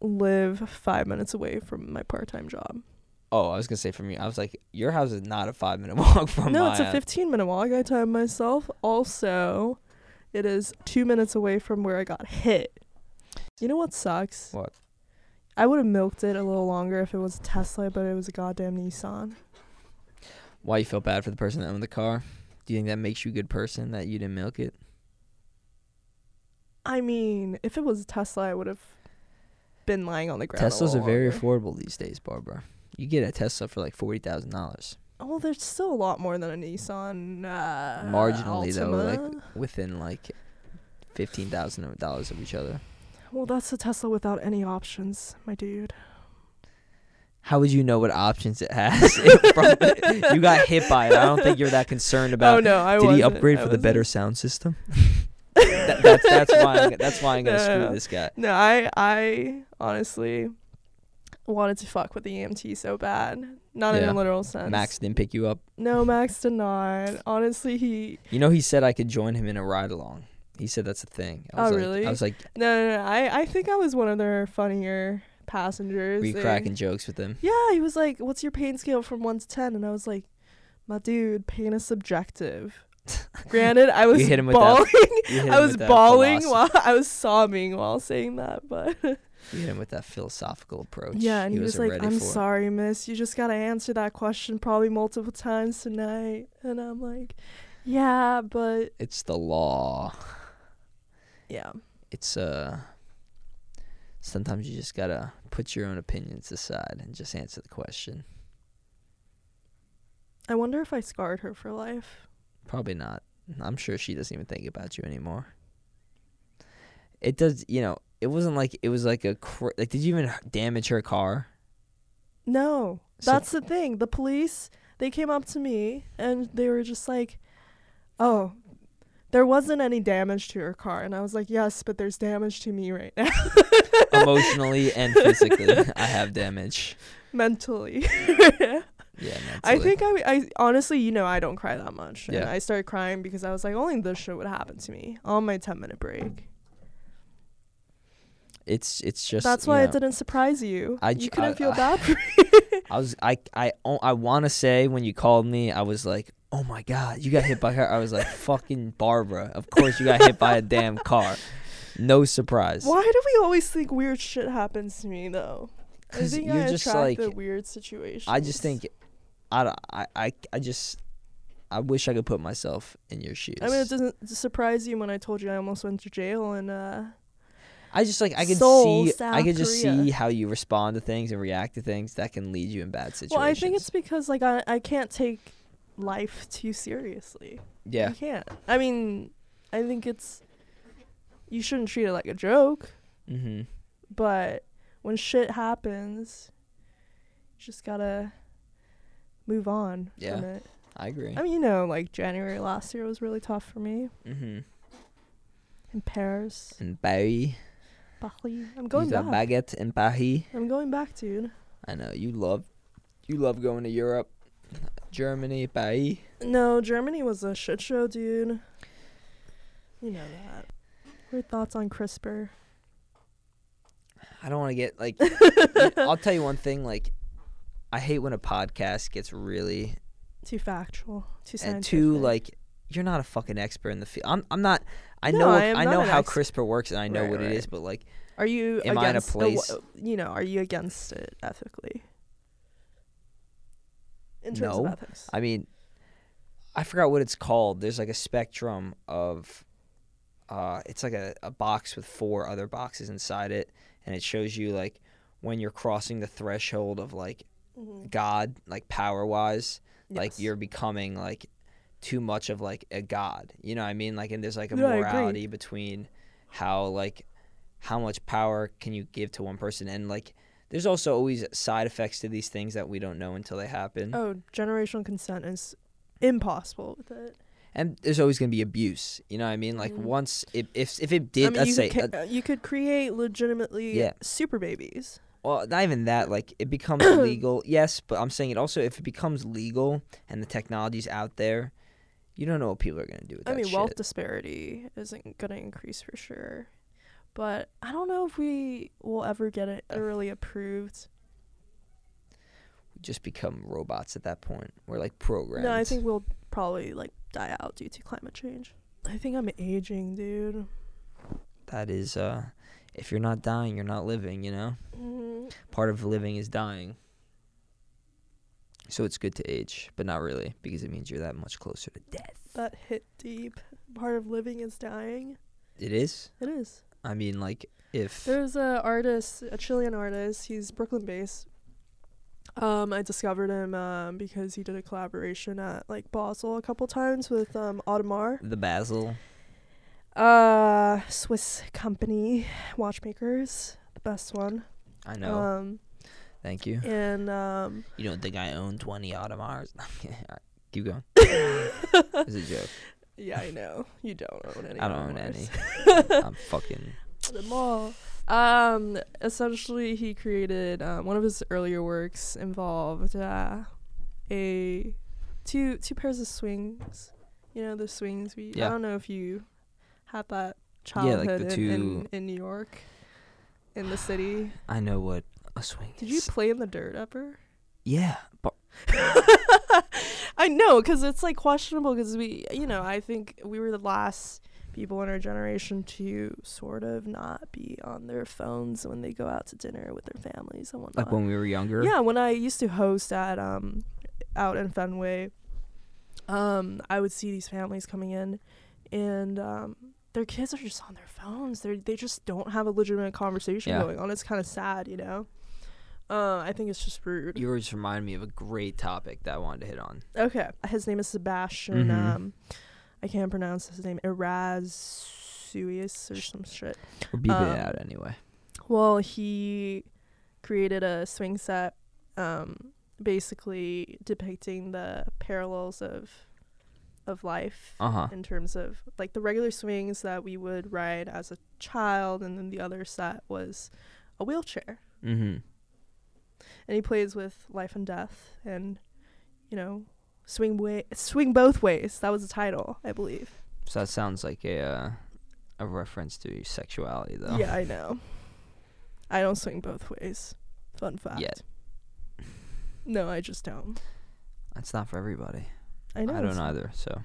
live five minutes away from my part-time job. Oh, I was gonna say from you. I was like, your house is not a five minute *laughs* walk from no, my it's a 15 minute walk. I timed myself. Also, it is two minutes away from where I got hit. You know what sucks? What? I would have milked it a little longer if it was a Tesla, but it was a goddamn Nissan. Why you feel bad for the person that owned the car? Do you think that makes you a good person that you didn't milk it? I mean, if it was a Tesla, I would have been lying on the ground. Teslas are very affordable these days, Barbara. You get a Tesla for like forty thousand dollars. Oh, there's still a lot more than a Nissan. Uh, Marginally though, like within like fifteen thousand dollars of each other. Well, that's a Tesla without any options, my dude. How would you know what options it has? *laughs* You got hit by it. I don't think you're that concerned about. oh no, I Did he wasn't. upgrade I for the better sound system? *laughs* That- that's that's why I'm, that's why I'm gonna No. screw this guy. No, I I honestly wanted to fuck with the EMT so bad. Not in Yeah. a literal sense. Max didn't pick you up. No, Max did not. Honestly, he. You know, he said I could join him in a ride along. He said that's a thing. I Oh, was like, really? I was like, No, no, no. I I think I was one of their funnier passengers. were you They- cracking jokes with him? Yeah, he was like, "What's your pain scale from one to 10? And I was like, "My dude, pain is subjective." *laughs* Granted, I was hit him with that- bawling. You hit I him was with that bawling philosophy- while I was sobbing while saying that, but *laughs* Him with that philosophical approach. yeah, and he, was, wasn't like, "I'm for it." sorry, miss. You just gotta answer that question probably multiple times tonight." And I'm like, "Yeah, but It's the law. yeah, It's uh. Sometimes you just gotta put your own opinions aside and just answer the question. I wonder if I scarred her for life." Probably not. I'm sure she doesn't even think about you anymore. It does, you know. It wasn't like it was like a cr- like. Did you even damage her car? No, So- that's the thing. The police, they came up to me and they were just like, "Oh, there wasn't any damage to your car." And I was like, "Yes, but there's damage to me right now." *laughs* Emotionally and physically, I have damage. Mentally. *laughs* Yeah, I mentally. think I, I honestly, you know, I don't cry that much. And Yeah. I started crying because I was like, only this shit would happen to me on my 10 minute break. It's it's just That's you why know, it didn't surprise you. I you couldn't I- feel I- bad for *laughs* I was I I I want to say when you called me, I was like, "Oh my god, you got hit by her." I was like, *laughs* "Fucking Barbara, of course you got hit by a damn car." No surprise. Why do we always think weird shit happens to me though? I think you're I just like the weird situations. I just think I, I I I just I wish I could put myself in your shoes. I mean, it doesn't surprise you when I told you I almost went to jail and uh I just like I could Seoul, see South I could just Korea. see how you respond to things and react to things that can lead you in bad situations. well, I think it's because like I I can't take life too seriously. yeah. You can't. I mean, I think it's you shouldn't treat it like a joke, Mhm. but when shit happens, you just gotta move on Yeah. from it. I agree. I mean, you know, like January last year was really tough for me. mhm. in Paris, in Paris. Paris. I'm going a back. baguette in Paris. I'm going back, dude. I know you love, you love going to Europe, Germany, Paris. No, Germany was a shit show, dude. You know that. Your thoughts on CRISPR? I don't want to get like. *laughs* I'll tell you one thing. Like, I hate when a podcast gets really Too factual, too scientific. and too like. You're not a fucking expert in the field. I'm. I'm not. I No, know. I am I know how ex- CRISPR works, and I know Right, what it right. is. But like, Are you Am I in a against the place- you know, are you against it ethically? In terms No. of ethics. I mean, I forgot what it's called. There's like a spectrum of, uh, it's like a, a box with four other boxes inside it, and it shows you like when you're crossing the threshold of like Mhm. God, like power wise, like you're becoming like too much of like a god. You know what I mean? Like, and there's like a agree. morality between how like how much power can you give to one person, and like there's also always side effects to these things that we don't know until they happen. Oh, generational consent is impossible with it. and there's always going to be abuse. You know what I mean? Like Mhm. once if if, if it did, I mean, let's you say, could, uh, you could create legitimately Yeah. super babies. well, not even that. Like it becomes *coughs* legal, yes, but I'm saying it also if it becomes legal and the technology's out there, you don't know what people are going to do with I that mean, shit. wealth disparity isn't going to increase for sure. But I don't know if we will ever get it really approved. we just become robots at that point. We're like programmed. No, I think we'll probably like die out due to climate change. I think I'm aging, dude. that is uh if you're not dying, you're not living, you know? hmm Part of living is dying. So it's good to age, but not really because it means you're that much closer to death. That hit deep. Part of living is dying. It is? It is. I mean like if There's a artist, a Chilean artist. He's Brooklyn based. Um, I discovered him um, because he did a collaboration at like Basel a couple times with um, Audemars, the Basel. uh, Swiss company watchmakers, the best one. I know. Um, Thank you. and um, You don't think I own 20 Audemars? *laughs* Keep going. *laughs* It's a joke. yeah, I know you don't own any. I don't own any. *laughs* I'm fucking. them all. Um, essentially, he created um, one of his earlier works involved uh, a two two pairs of swings. You know the swings. We Yeah. I don't know if you had that Yeah, like childhood the in, in in New York, in the city. I know what a swing Did you play in the dirt ever? Yeah, but *laughs* I know, cause it's like questionable. Cause we, you know, I think we were the last people in our generation to sort of not be on their phones when they go out to dinner with their families and whatnot. like when we were younger. yeah, when I used to host at um, out in Fenway, um, I would see these families coming in, and um, their kids are just on their phones. They they just don't have a legitimate conversation Yeah. going on. It's kind of sad, you know. Uh, I think it's just rude. You always remind me of a great topic that I wanted to hit on. Okay. His name is Sebastian. Mhm. Um, I can't pronounce his name. Erasmus or some shit. Beeping it Um, out anyway. Well, he created a swing set, um, basically depicting the parallels of of life Uh huh. in terms of like the regular swings that we would ride as a child, and then the other set was a wheelchair. Mm-hmm. and he plays with life and death and you know swing way swing both ways that was the title i believe So that sounds like a uh, a reference to sexuality, though. yeah i know i don't swing both ways fun fact Yet. no i just don't That's not for everybody. I know I don't either. So.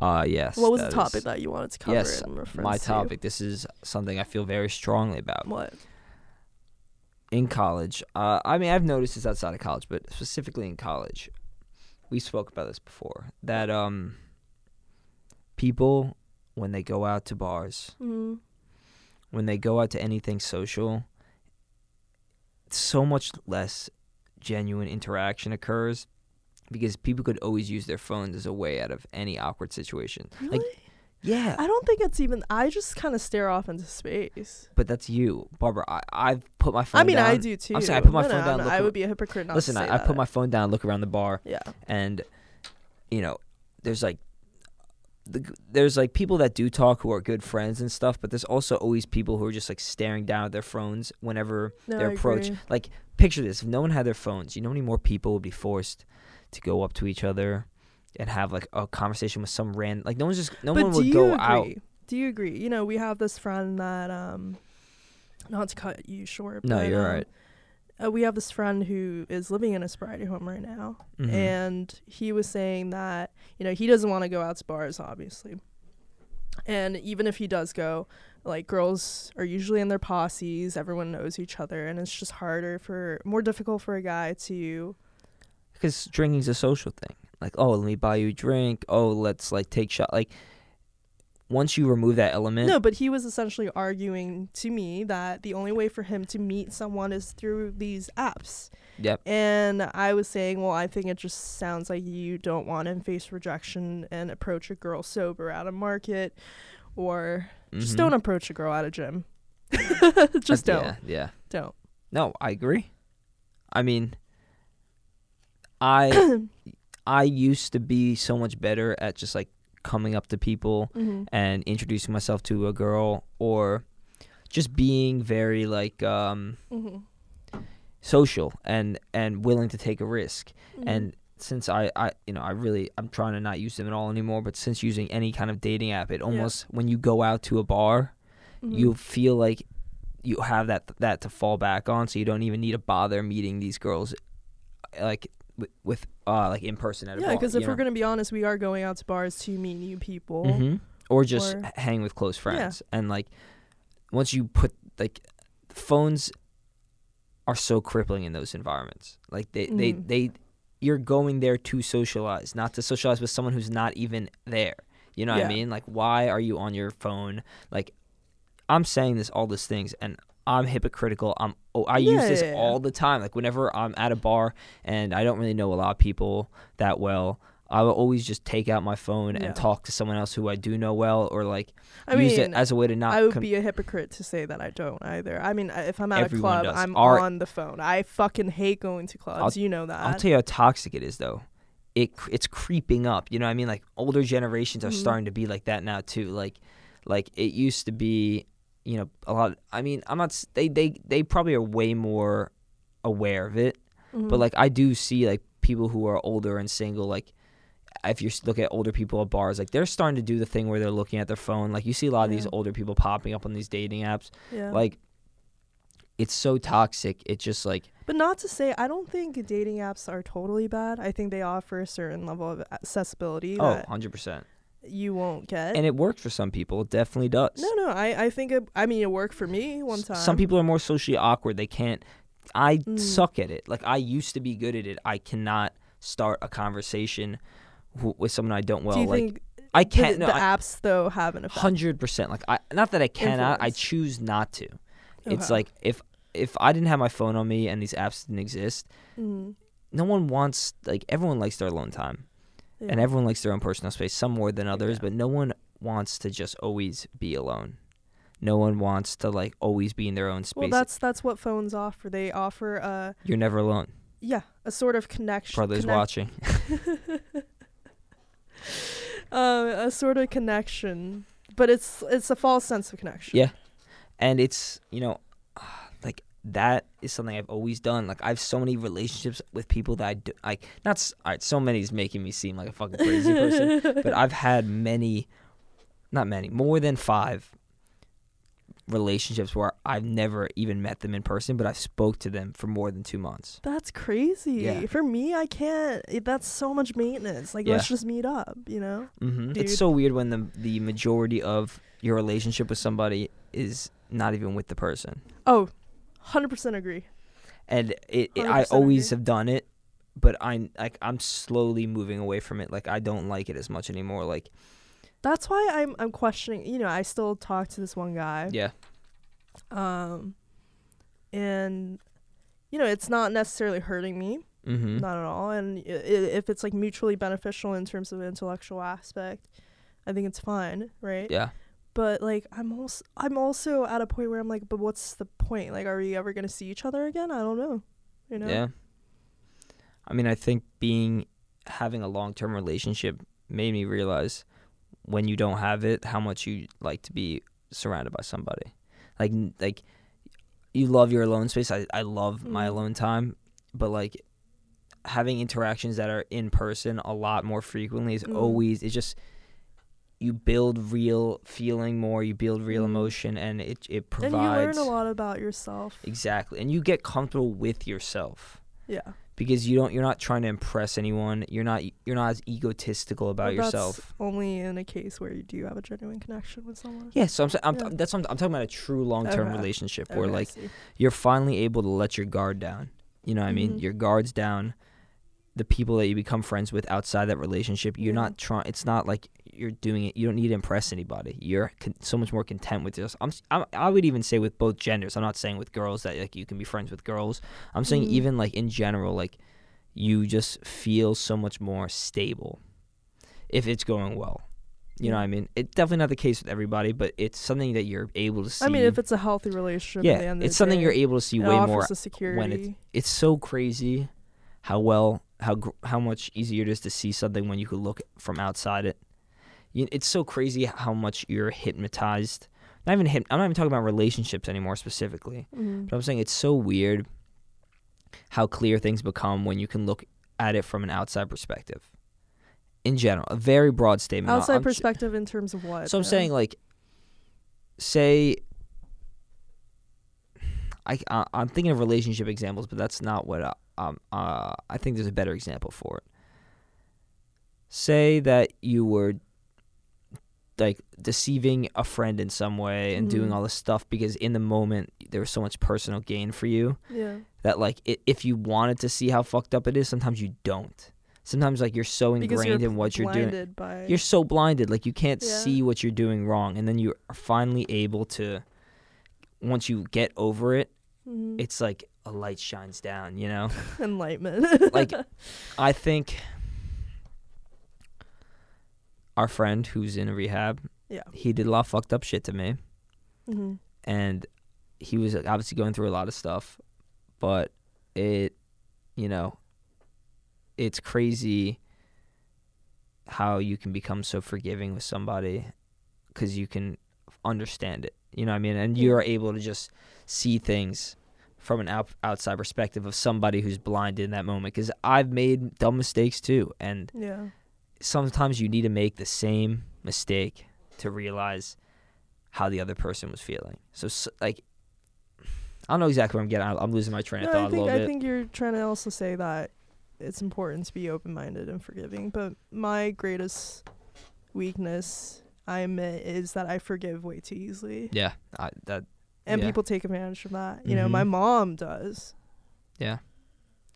Uh yes. what was the topic is that you wanted to cover yes, my to? topic. This is something I feel very strongly about. what in college, uh, I mean, I've noticed this outside of college, but specifically in college, we spoke about this before. That um, people when they go out to bars, mm, when they go out to anything social, so much less genuine interaction occurs because people could always use their phones as a way out of any awkward situation. really? Like, yeah, i don't think it's even i just kind of stare off into space but that's you, Barbara. I I've put my phone. Down. I mean down. i do too I'm saying I put my No, phone no, down, no, i would be a hypocrite not Listen, to say I, I put my phone down, look around the bar, yeah and you know there's like the, there's like people that do talk who are good friends and stuff, but there's also always people who are just like staring down at their phones whenever No, they're approached. Like picture this: if no one had their phones, you know how many more people would be forced to go up to each other and have like a conversation with some random like no one's just no but one would go agree? out. Do you agree? You know, we have this friend that um, not to cut you short. No, but, you're um, right. Uh, we have this friend who is living in a sobriety home right now, Mhm. and he was saying that you know he doesn't want to go out to bars, obviously, and even if he does go, like girls are usually in their posses, everyone knows each other, and it's just harder for more difficult for a guy to because drinking's a social thing. Like, oh, let me buy you a drink. Oh, let's like take shot. Like, once you remove that element, No, but he was essentially arguing to me that the only way for him to meet someone is through these apps. yep, And I was saying, well, I think it just sounds like you don't want to face rejection and approach a girl sober at a market or just mhm. don't approach a girl at a gym. *laughs* just Uh, don't. Yeah, yeah. Don't. No, I agree. I mean, I *coughs* I used to be so much better at just like coming up to people hmm and introducing myself to a girl or just being very like um hmm social and and willing to take a risk Mm-hmm. and since I, I you know I really I'm trying to not use them at all anymore but since using any kind of dating app it almost when you go out to a bar Mm-hmm. you feel like you have that that to fall back on so you don't even need to bother meeting these girls like with, with uh like in person at a yeah, bar because you if we're know? gonna be honest, we are going out to bars to meet new people. Mhm. or just or- hang with close Yeah. friends and like once you put like phones are so crippling in those environments like they they Mhm. they you're going there to socialize not to socialize with someone who's not even there you know what Yeah. i mean like why are you on your phone like i'm saying this all these things and i'm hypocritical i'm oh, i use this yeah, yeah. all the time like whenever i'm at a bar and i don't really know a lot of people that well I will always just take out my phone Yeah. and talk to someone else who I do know well, or like I use mean, it as a way to not. I would com- be a hypocrite to say that I don't either. I mean, if I'm at Everyone a club, does. I'm Our- on the phone. I fucking hate going to clubs. you know that. I'll tell you how toxic it is, though. It it's creeping up. You know what I mean? Like older generations are Mhm. starting to be like that now too. Like, like it used to be. You know, a lot. I mean, I'm not. They they they probably are way more aware of it. Mhm. But like, I do see like people who are older and single. Like, if you look at older people at bars, like they're starting to do the thing where they're looking at their phone. Like you see a lot of these older people popping up on these dating apps. yeah. Like, it's so toxic. It just like But not to say I don't think dating apps are totally bad. I think they offer a certain level of accessibility oh, that 100 percent. You won't get. And it works for some people. It definitely does. no, no, I, I think it, I mean it worked for me one time. Some people are more socially awkward. They can't. I Mm. suck at it. Like I used to be good at it. I cannot start a conversation w- with someone I don't well. Do you like think I can't. No, the apps though have an effect? hundred percent. Like I, not that I cannot. I choose not to. It's like if if I didn't have my phone on me and these apps didn't exist, Mhm. no one wants like everyone likes their alone time and everyone likes their own personal space. Some more than others, Yeah. but no one wants to just always be alone. No one wants to like always be in their own space. Well, that's that's what phones offer. They offer a You're never alone. yeah a sort of connection. Brothers connect- watching. um, *laughs* a sort of connection, but it's it's a false sense of connection. Yeah. and it's you know that is something I've always done. Like I have so many relationships with people that I do, like not all right. So many is making me seem like a fucking crazy person, *laughs* but I've had many, not many, more than five relationships where I've never even met them in person, but I've spoke to them for more than two months. That's crazy. Yeah. For me, I can't. it- That's so much maintenance. Like, Yeah. let's just meet up. You know. hmm It's so weird when the the majority of your relationship with somebody is not even with the person. Oh, 100% agree. and it, it I always agree. have done it, but I like I'm slowly moving away from it. Like I don't like it as much anymore. Like That's why I'm I'm questioning. You know, I still talk to this one guy. yeah, Um, and you know, it's not necessarily hurting me, mm-hmm. not at all. And i- if it's like mutually beneficial in terms of intellectual aspect, I think it's fine, right? yeah, But like, I'm also I'm also at a point where I'm like, but what's the point? Like, are we ever gonna see each other again? I don't know. You know? yeah. I mean, I think being having a long term relationship made me realize when you don't have it how much you like to be surrounded by somebody. Like like you love your alone space. I I love my Mhm. alone time, but like having interactions that are in person a lot more frequently is Mhm. always it's just you build real feeling more, you build real Mhm. emotion and it it provides. And you learn a lot about yourself. Exactly. And you get comfortable with yourself Yeah. because you don't you're not trying to impress anyone. You're not you're not as egotistical about yourself. Only in a case where you do have a genuine connection with someone. Yeah, so I'm, I'm Yeah. that's what I'm, I'm talking about a true long-term Okay. relationship Okay, where like you're finally able to let your guard down. You know what I mean? Mhm. Your guard's down. The people that you become friends with outside that relationship, you're Yeah. not trying. It's not like you're doing it. You don't need to impress anybody. You're con- so much more content with this. I'm, I'm. I would even say with both genders. I'm not saying with girls that like you can be friends with girls. I'm saying Mhm. even like in general, like you just feel so much more stable if it's going well. You know what I mean? It's definitely not the case with everybody, but it's something that you're able to see. I mean, if it's a healthy relationship, yeah, it's something day, you're able to see way more when it's it's so crazy how well how how much easier it is to see something when you could look from outside it. You, it's so crazy how much you're hypnotized. Not even hip, I'm not even talking about relationships anymore specifically, Mhm. but I'm saying it's so weird how clear things become when you can look at it from an outside perspective. In general, a very broad statement. outside I'm perspective in terms of what? so I'm though? saying like, say, I, I I'm thinking of relationship examples, but that's not what I, um uh I think there's a better example for it. Say that you were like deceiving a friend in some way and doing Mhm. all this stuff because in the moment there was so much personal gain for you yeah, that like i if you wanted to see how fucked up it is, sometimes you don't. Sometimes like you're so ingrained you're in what you're doing by you're so blinded like you can't Yeah. see what you're doing wrong and then you are finally able to once you get over it Mhm. it's like a light shines down you know *laughs* enlightenment. like *laughs* i think our friend who's in rehab yeah, he did a lot of fucked up shit to me. Hmm and he was obviously going through a lot of stuff but it you know it's crazy how you can become so forgiving with somebody because you can understand it you know what i mean? And you're able to just see things from an out- outside perspective of somebody who's blinded in that moment because i've made dumb mistakes too and yeah. Sometimes you need to make the same mistake to realize how the other person was feeling. So, s like, I don't know exactly where I'm getting. I'm losing my train of No, thought I a think little I think you're trying to also say that it's important to be open-minded and forgiving. But my greatest weakness, I admit, is that I forgive way too easily, yeah, I, that. and Yeah. people take advantage of that. You know, my Mhm. mom does. Yeah,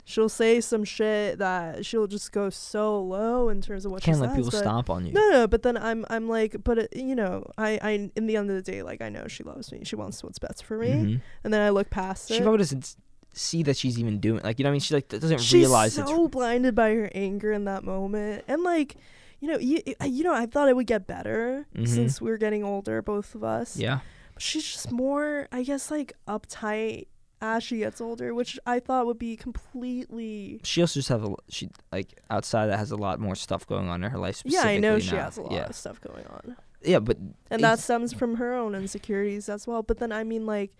She'll say some shit that she'll just go so low in terms of what she can't she let says. people stomp on you. No, no, but then I'm I'm like, but it, you know, I I in the end of the day, like I know she loves me. She wants what's best for me, Mhm. and then I look past She it. probably doesn't see that she's even doing. Like, you know what I mean? She like doesn't She's realize it's. so blinded by her anger in that moment, and like, you know, you you know, I thought it would get better Mhm. since we are getting older, both of us. Yeah, But she's just more, I guess, like uptight as she gets older, which I thought would be completely. she also just have a she like outside that has a lot more stuff going on in her life. Yeah, I know specifically she has a lot Yeah, of stuff going on. yeah, but and that stems from her own insecurities as well but then i mean like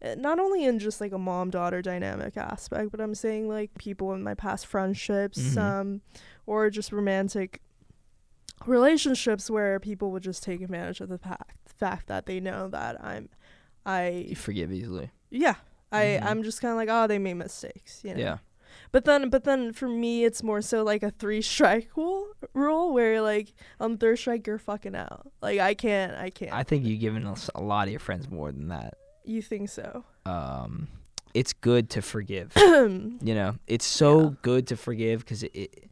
eh, not only in just like a mom daughter dynamic aspect but i'm saying like people in my past friendships Mhm. um or just romantic relationships where people would just take advantage of the fact fact that they know that i'm i you forgive easily. yeah i Mhm. i'm just kind of like oh they made mistakes you know Yeah, but then, but then for me, it's more so like a three strike *laughs* rule, rule where like on third strike you're fucking out. Like I can't, I can't. I think you've given us a lot of your friends more than that. you think so? um, it's good to forgive. *clears throat* you know, it's so Yeah. good to forgive because it, it.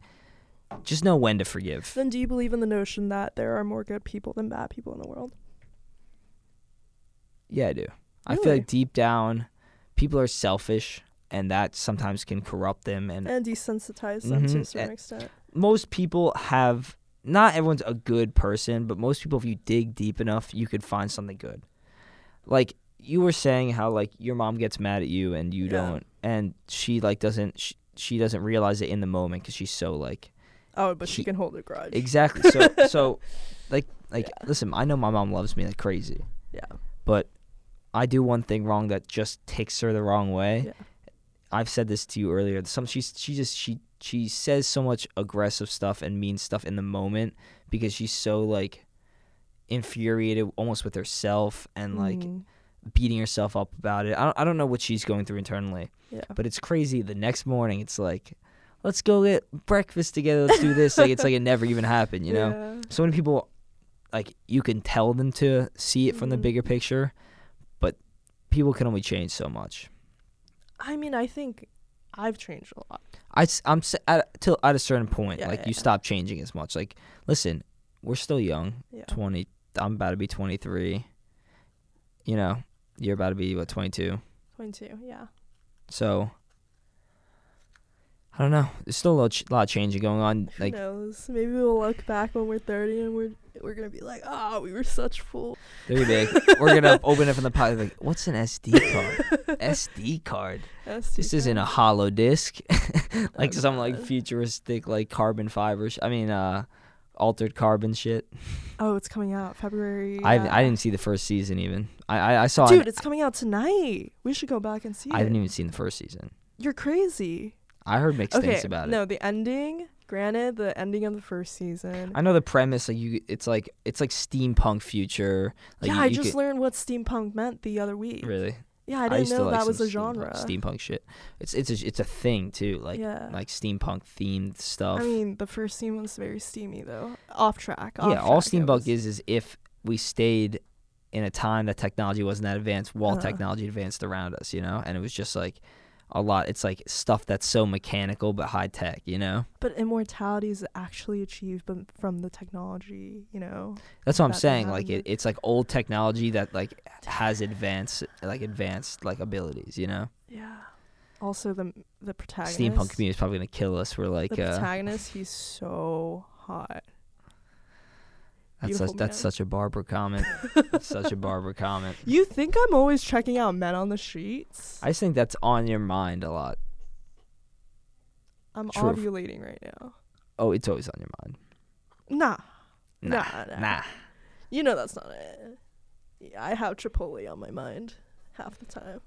Just know when to forgive. Then do you believe in the notion that there are more good people than bad people in the world? Yeah, I do. I feel like deep down, people are selfish, and that sometimes can corrupt them. And And desensitize them to mm-hmm. a certain extent. most people have. Not everyone's a good person, but most people, if you dig deep enough, you could find something good. Like you were saying, how like your mom gets mad at you and you Yeah. don't, and she like doesn't. She, she doesn't realize it in the moment because she's so like Oh, but she he- can hold a grudge. Exactly. So so *laughs* like Like, Yeah. listen, I know my mom loves me like crazy, Yeah. but I do one thing wrong that just takes her the wrong way. Yeah. I've said this to you earlier. Some she's she just she she says so much aggressive stuff and mean stuff in the moment because she's so like infuriated almost with herself and like Mhm. beating herself up about it. I don't, I don't know what she's going through internally, Yeah. but it's crazy. The next morning, it's like, let's go get breakfast together. Let's do this. like it's like it never even happened. You know. Yeah. So many people, like you can tell them to see it from the Mhm. bigger picture, people can only change so much. I mean, I think I've changed a lot. I, am at till at a certain point, Yeah, like yeah, you yeah. stop changing as much. Like, listen, we're still young. Yeah. Twenty. I'm about to be 23. You know, you're about to be what 22. 22. Yeah. So I don't know. There's still a lot, lot of changing going on. Who Like knows? Maybe we'll look back when we're 30 and we're we're gonna be like, oh, we were such fools. they're gonna like, we're gonna *laughs* open it from the pot. Like, what's an SD card? *laughs* SD card. This isn't a hollow disc. *laughs* like Oh, some like futuristic like carbon fibers. I mean, uh, altered carbon shit. Oh, it's coming out February. I uh, I didn't see the first season even. I I, I saw. Dude, it. it's coming out tonight. We should go back and see I it. didn't even see the first season. You're crazy. I heard mixed Okay, things about it. no, the ending. Granted, the ending of the first season. I know the premise. Like you, it's like it's like steampunk future. Like yeah, you, I you just could- learned what steampunk meant the other week. really. Yeah, I didn't to know like that was a genre. Steampunk, shit. It's it's a, it's a thing too. Like yeah. like steampunk themed stuff. I mean, the first scene was very steamy though. Off track. Off yeah, all track, it steampunk is is if we stayed in a time that technology wasn't that advanced while Uh-huh. technology advanced around us, you know, and it was just like a lot. It's like stuff that's so mechanical but high tech, you know. But immortality is actually achieved from the technology, you know. That's what I'm saying. Like it, it's like old technology that like has advanced like advanced like abilities, you know. Yeah. Also, the the protagonist. Steampunk community is probably gonna kill us. We're like, The uh, protagonist, he's so hot. That's such, that's such a Barbara comment. that's such a *laughs* Barbara comment. You think I'm always checking out men on the streets? I just think that's on your mind a lot. I'm True. ovulating right now. Oh, it's always on your mind. Nah, Nah, Nah, nah. you know that's not it. Yeah, I have Chipotle on my mind half the time.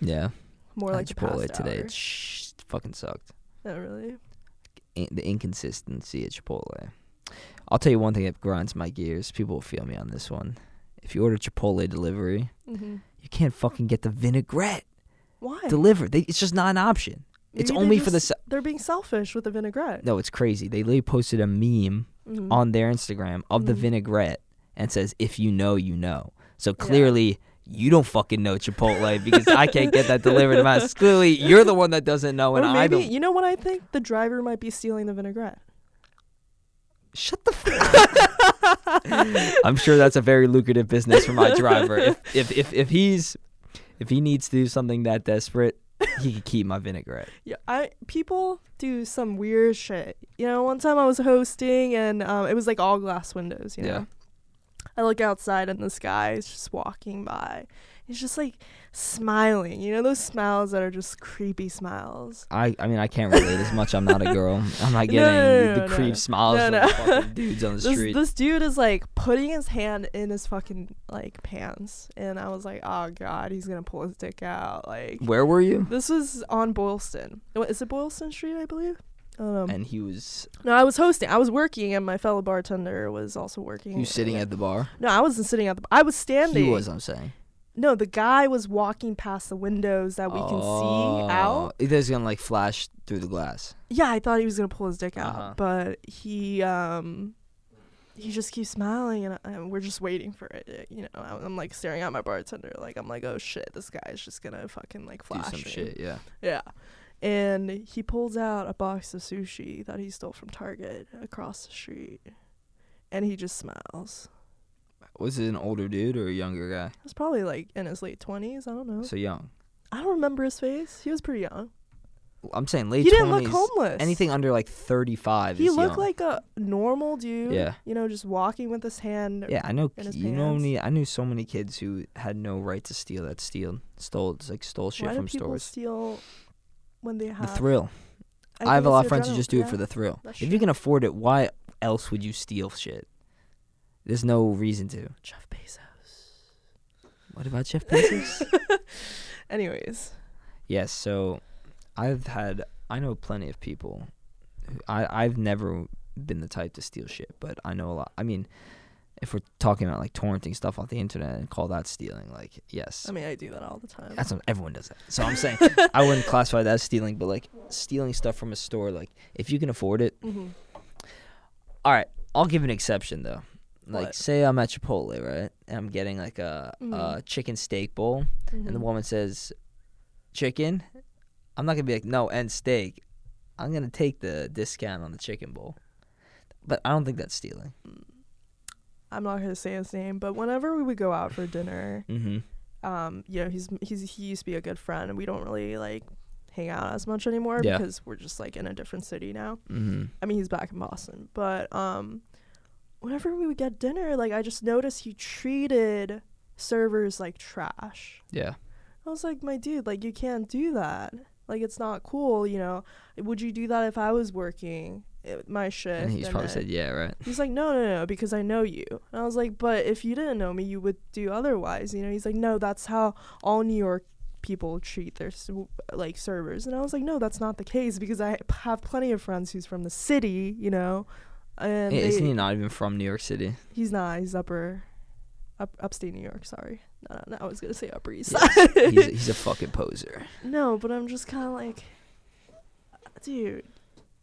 Yeah. More I like Chipotle today. It sh- fucking sucked. Oh, really? In- the inconsistency at Chipotle. I'll tell you one thing that grinds my gears. People will feel me on this one. If you order Chipotle delivery, Mm-hmm. you can't fucking get the vinaigrette Why? delivered. They, it's just not an option. It's Maybe they only for the. Se- They're being selfish with the vinaigrette. no, it's crazy. They literally posted a meme Mhm. on their Instagram of the Mhm. vinaigrette and says, "If you know, you know." So clearly, you don't fucking know Chipotle because I can't get that delivered to my house. *laughs* Clearly, you're the one that doesn't know, and or I maybe don't. you know what I think? The driver might be stealing the vinaigrette. Shut the. F- *laughs* I'm sure that's a very lucrative business for my driver. If if if, if he's if he needs to do something that desperate, he could keep my vinaigrette. *laughs* Yeah, I people do some weird shit. You know, one time I was hosting and um, it was like all glass windows. You know, Yeah. I look outside and this guy is just walking by. He's just like smiling. You know those smiles that are just creepy smiles. I I mean I can't relate as much. I'm not a girl. *laughs* I'm not getting no, no, the no, creep no. smiles from the fucking dudes on the *laughs* This street. this dude is like putting his hand in his fucking like pants, and I was like, oh god, he's gonna pull his dick out. Like Where were you? this was on Boylston. What is it Boylston Street? I believe. Um, And he was No, I was hosting. I was working, and my fellow bartender was also working. was sitting at the bar. No, I wasn't sitting at the. I was standing. He was. I'm saying. No, the guy was walking past the windows that we can see out. He was gonna like flash through the glass. Yeah, I thought he was gonna pull his dick out, Uh-huh. but he um. He just keeps smiling, and, and we're just waiting for it. You know, I'm, I'm like staring at my bartender, like I'm like, oh shit, this guy's just gonna fucking like Do flash some me. shit. Yeah. Yeah. And he pulls out a box of sushi that he stole from Target across the street. And he just smiles. Was it an older dude or a younger guy? He was probably like in his late 20s. I don't know. So young. I don't remember his face. He was pretty young. I'm saying late he didn't 20s. look homeless. Anything under like 35 He is looked young. like a normal dude. Yeah. You know, just walking with his hand. Yeah, I know. You know me. I knew so many kids who had no right to steal. That steal stole like stole shit Why from do people stores. steal when they have The thrill. I, think have a lot of friends who just do it for the thrill. If you can afford it, why else would you steal shit? There's no reason to. Jeff Bezos. What about Jeff Bezos? *laughs* Anyways, yes. So, I've had. I know plenty of people. Who, I I've never been the type to steal shit, but I know a lot. I mean, if we're talking about like torrenting stuff off the internet and call that stealing, like yes, I mean, I do that all the time. that's what, everyone does that. So I'm saying *laughs* I wouldn't classify that as stealing, but like stealing stuff from a store, like if you can afford it. hmm All right, I'll give an exception though. Like What? say I'm at Chipotle, right, and I'm getting like a, a Mhm. chicken steak bowl, and the Mhm. woman says chicken. I'm not gonna be like no and steak. I'm gonna take the discount on the chicken bowl, but I don't think that's stealing. I'm not gonna say his name, but whenever we would go out for dinner, Mm-hmm. um, you know, he's he's he used to be a good friend, and we don't really like hang out as much anymore Yeah. because we're just like in a different city now. Mm-hmm. I mean, he's back in Boston, but um, whenever we would get dinner, like I just noticed he treated servers like trash. Yeah. I was like, my dude, like you can't do that. Like it's not cool, you know. Would you do that if I was working uh, my shift? And he's probably then- said yeah, right. He's like, no, no, no, because I know you. And I was like, but if you didn't know me, you would do otherwise. You know, he's like, no, that's how all New York people treat their like servers. And I was like, no, that's not the case because I have plenty of friends who's from the city. You know, Um, and Yeah, isn't he not even from New York City? he's not. He's upper, up upstate New York. Sorry, no, no, no I was gonna say Upper East Side. he's, he's a *laughs* fucking poser. no, but I'm just kind of like, dude.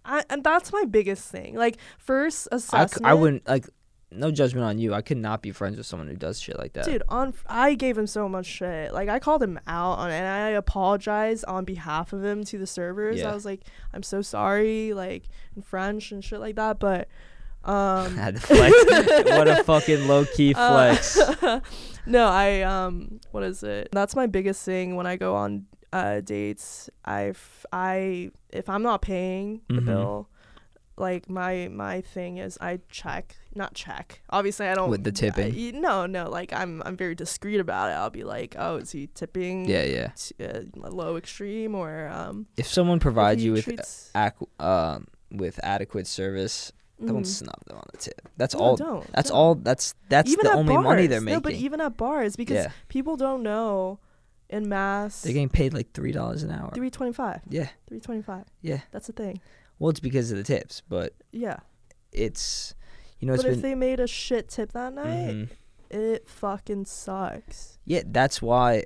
I, and that's my biggest thing. Like first assessment. I wouldn't like. No judgment on you. I could not be friends with someone who does shit like that. Dude, on I gave him so much shit. Like I called him out on and I apologized on behalf of him to the servers. Yeah. I was like, I'm so sorry, like in French and shit like that. But um I had to flex. *laughs* what a fucking low key uh, flex. *laughs* no, I um what is it? That's my biggest thing when I go on uh dates. I I if I'm not paying the Mhm. bill, like my my thing is I check, not check. Obviously, I don't With the tipping? I- no, no, like I'm I'm very discreet about it. I'll be like, "Oh, is he tipping yeah, yeah. t- uh, low extreme or um If someone provides he you with treats- ac- um with adequate service, don't Mhm. snub them on the tip. That's No, all. don't, That's don't. all. That's that's Even the only money they're making. No, but even at bars because yeah, people don't know in mass they're getting paid like three dollars an hour. 325. Yeah, 325. yeah. That's the thing. Well, it's because of the tips, but Yeah. it's you know it's but if been. they made a shit tip that night, Mhm. it fucking sucks. Yeah, that's why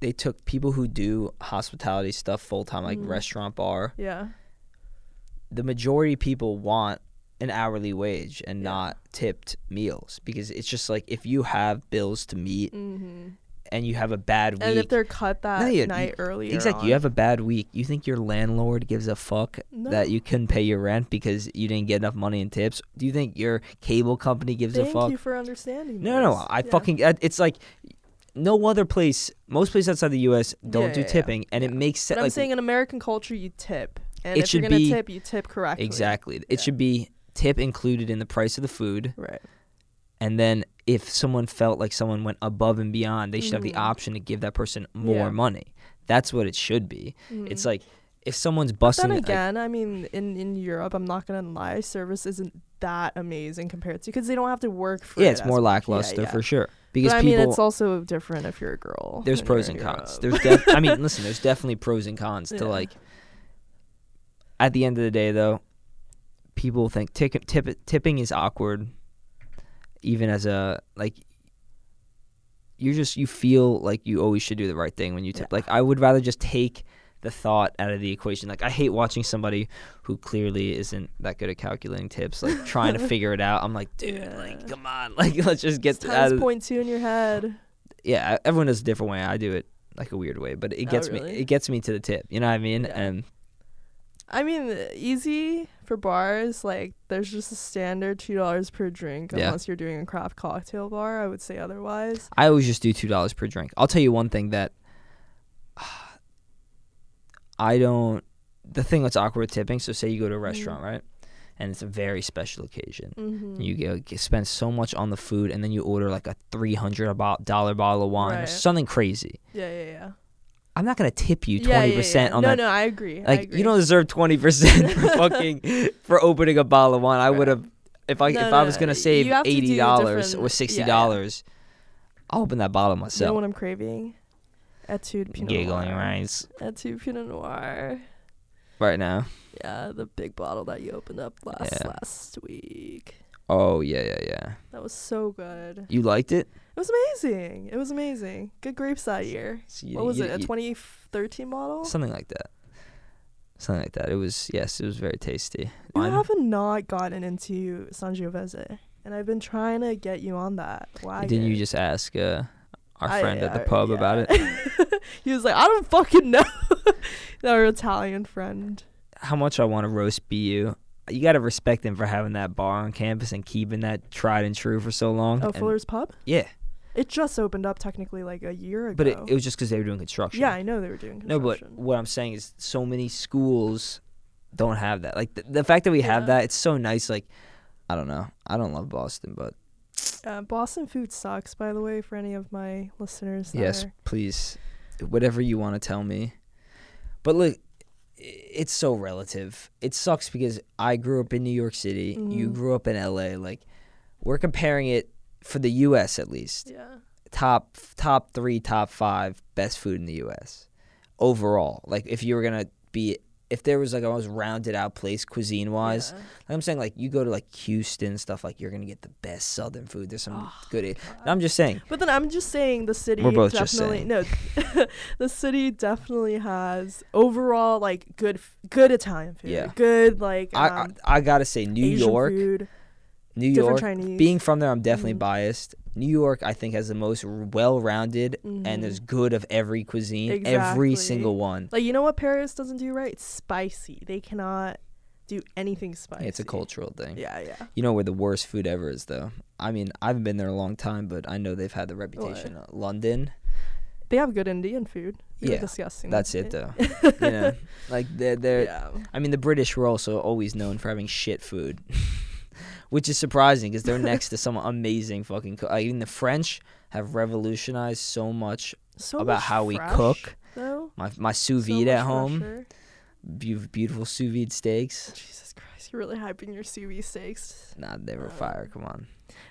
they took people who do hospitality stuff full time, like Mhm. restaurant bar. Yeah. The majority of people want an hourly wage and Yeah. not tipped meals because it's just like if you have bills to meet Mm-hmm. And you have a bad week. And if they're cut that you- night earlier, Exactly. You have a bad week. You think your landlord gives a fuck no. that you couldn't pay your rent because you didn't get enough money in tips? Do you think your cable company gives Thank a fuck? Thank you for understanding. No, no, no. I Yeah. fucking. It's like no other place. Most places outside the U.S. don't Yeah, do yeah, tipping, and it makes sense. But I'm saying in American culture, you tip, and It if should you're gonna be- tip, you tip correctly. exactly, it should be tip included in the price of the food, Right. and then if someone felt like someone went above and beyond, they should have the Mhm. option to give that person more Yeah. money. That's what it should be. It's Mhm. like if someone's busting. then like- again, I mean, in in Europe, I'm not gonna lie, service isn't that amazing compared to because they don't have to work for. yeah, it it's as more much. lackluster for sure. Because but I people, mean, it's also different if you're a girl. there's pros and cons. Europe. There's def- I mean, *laughs* listen, there's definitely pros and cons to Yeah. like. At the end of the day, though, people think tip, tip, tipping is awkward, even as a like. You just you feel like you always should do the right thing when you tip. Yeah. Like I would rather just take the thought out of the equation. Like I hate watching somebody who clearly isn't that good at calculating tips, like trying to *laughs* figure it out. I'm like, dude, Yeah. like come on, *laughs* like let's just get times point two in your head. yeah, everyone does a different way. I do it like a weird way, but it Oh, gets me it gets me to the tip. You know what I mean? Yeah. And I mean, easy for bars. Like, there's just a standard two dollars per drink, Yeah. unless you're doing a craft cocktail bar. I would say otherwise. I always just do two dollars per drink. I'll tell you one thing that *sighs* I don't. The thing that's awkward with tipping. So say you go to a Mm-hmm. restaurant, right? And it's a very special occasion. Mm-hmm. You get, get- spend so much on the food, and then you order like a three hundred dollar bottle of wine or something crazy. yeah, yeah, yeah. I'm not gonna tip you twenty yeah, percent yeah. on no, that. No, no, I agree. I like agree. you don't deserve twenty percent for *laughs* fucking for opening a bottle of wine. I would have. if I No, if no, I was gonna save have to do eighty dollars or sixty dollars, I'll open that bottle myself. You know what I'm craving? Etude Pinot Giggling Noir. rice Etude Pinot Noir. right now. Yeah, the big bottle that you opened up last last week. Oh yeah, yeah, yeah. That was so good. You liked it? It was amazing. It was amazing. Good grapes that year. So you- What was you- it? A you- 2013 model? Something like that. Something like that. It was yes, it was very tasty. You Mine- have not gotten into Sangiovese, and I've been trying to get you on that. Why? Didn't you just ask uh, our I- friend at the I- pub yeah. about it? *laughs* he was like, I don't fucking know. *laughs* Our Italian friend. How much I want to roast BU. You got to respect him for having that bar on campus and keeping that tried and true for so long. Oh, And- Fuller's Pub. Yeah, It just opened up technically like a year ago. but it, it was just because they were doing construction. yeah, I know they were doing construction. No, but what I'm saying is, so many schools don't have that. Like the, the fact that we have that, it's so nice. Like, I don't know. I don't love Boston, but Uh, Boston food sucks, by the way, for any of my listeners. yes, are- please, whatever you want to tell me. But look, it's so relative. It sucks because I grew up in New York City. You Mhm. grew up in LA. Like, we're comparing it for the U.S. at least. Yeah. Top top three, top five best food in the U.S. overall. Like, if you were gonna be, if there was like a most rounded out place cuisine wise, Yeah. Like I'm saying, like you go to like Houston stuff, like you're gonna get the best Southern food. There's some Oh, good. I'm just saying. But then I'm just saying the city We're both just definitely no *laughs* the city definitely has overall like good good Italian food. Yeah. Good like I, um, I I gotta say, New Asian York, food, New York. Chinese. Being from there, I'm definitely Mhm. biased. New York, I think, has the most well-rounded and there's Mhm. good of every cuisine, every single one. like you know what Paris doesn't do right? It's Spicy. They cannot do anything spicy. It's a cultural thing. Yeah, yeah. You know where the worst food ever is, though. I mean, I haven't been there a long time, but I know they've had the reputation. Uh, London. They have good Indian food. Were Yeah, discussing That's it, though. you *laughs* know, like they're they're yeah. I mean, the British were also always known for having shit food, *laughs* which is surprising because they're next to some amazing fucking. Co- like, even the French have revolutionized so much So about much how we fresh, cook. Though. My my sous vide much at home, beau- beautiful sous vide steaks. Jesus Christ, you're really hyping your sous vide steaks. Nah, they were um, fire. Come on,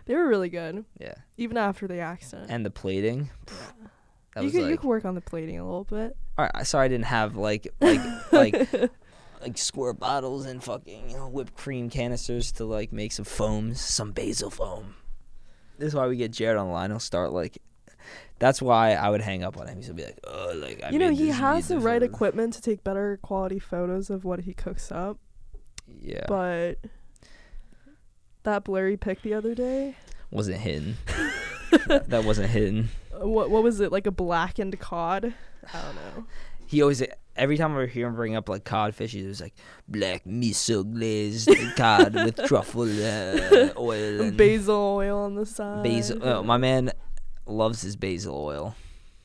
They were really good, yeah. even after the accident. And the plating. Yeah. That you was could you could work on the plating a little bit. All right, sorry I didn't have like like like *laughs* *laughs* like squirt bottles and fucking you know, whipped cream canisters to like make some foams, some basil foam. This is why we get Jared online. He'll start like. That's why I would hang up on him. He'll be like, "Oh, like I you know, he has the right for-" equipment to take better quality photos of what he cooks up, Yeah, but that blurry pic the other day, wasn't hidden. *laughs* that, that wasn't hidden. what what was it like a blackened cod? I don't know. He always every time I hear him bring up like codfish, he was like black miso glazed cod with *laughs* truffle uh, oil and Basil oil on the side. basil. Oh, my man loves his basil oil.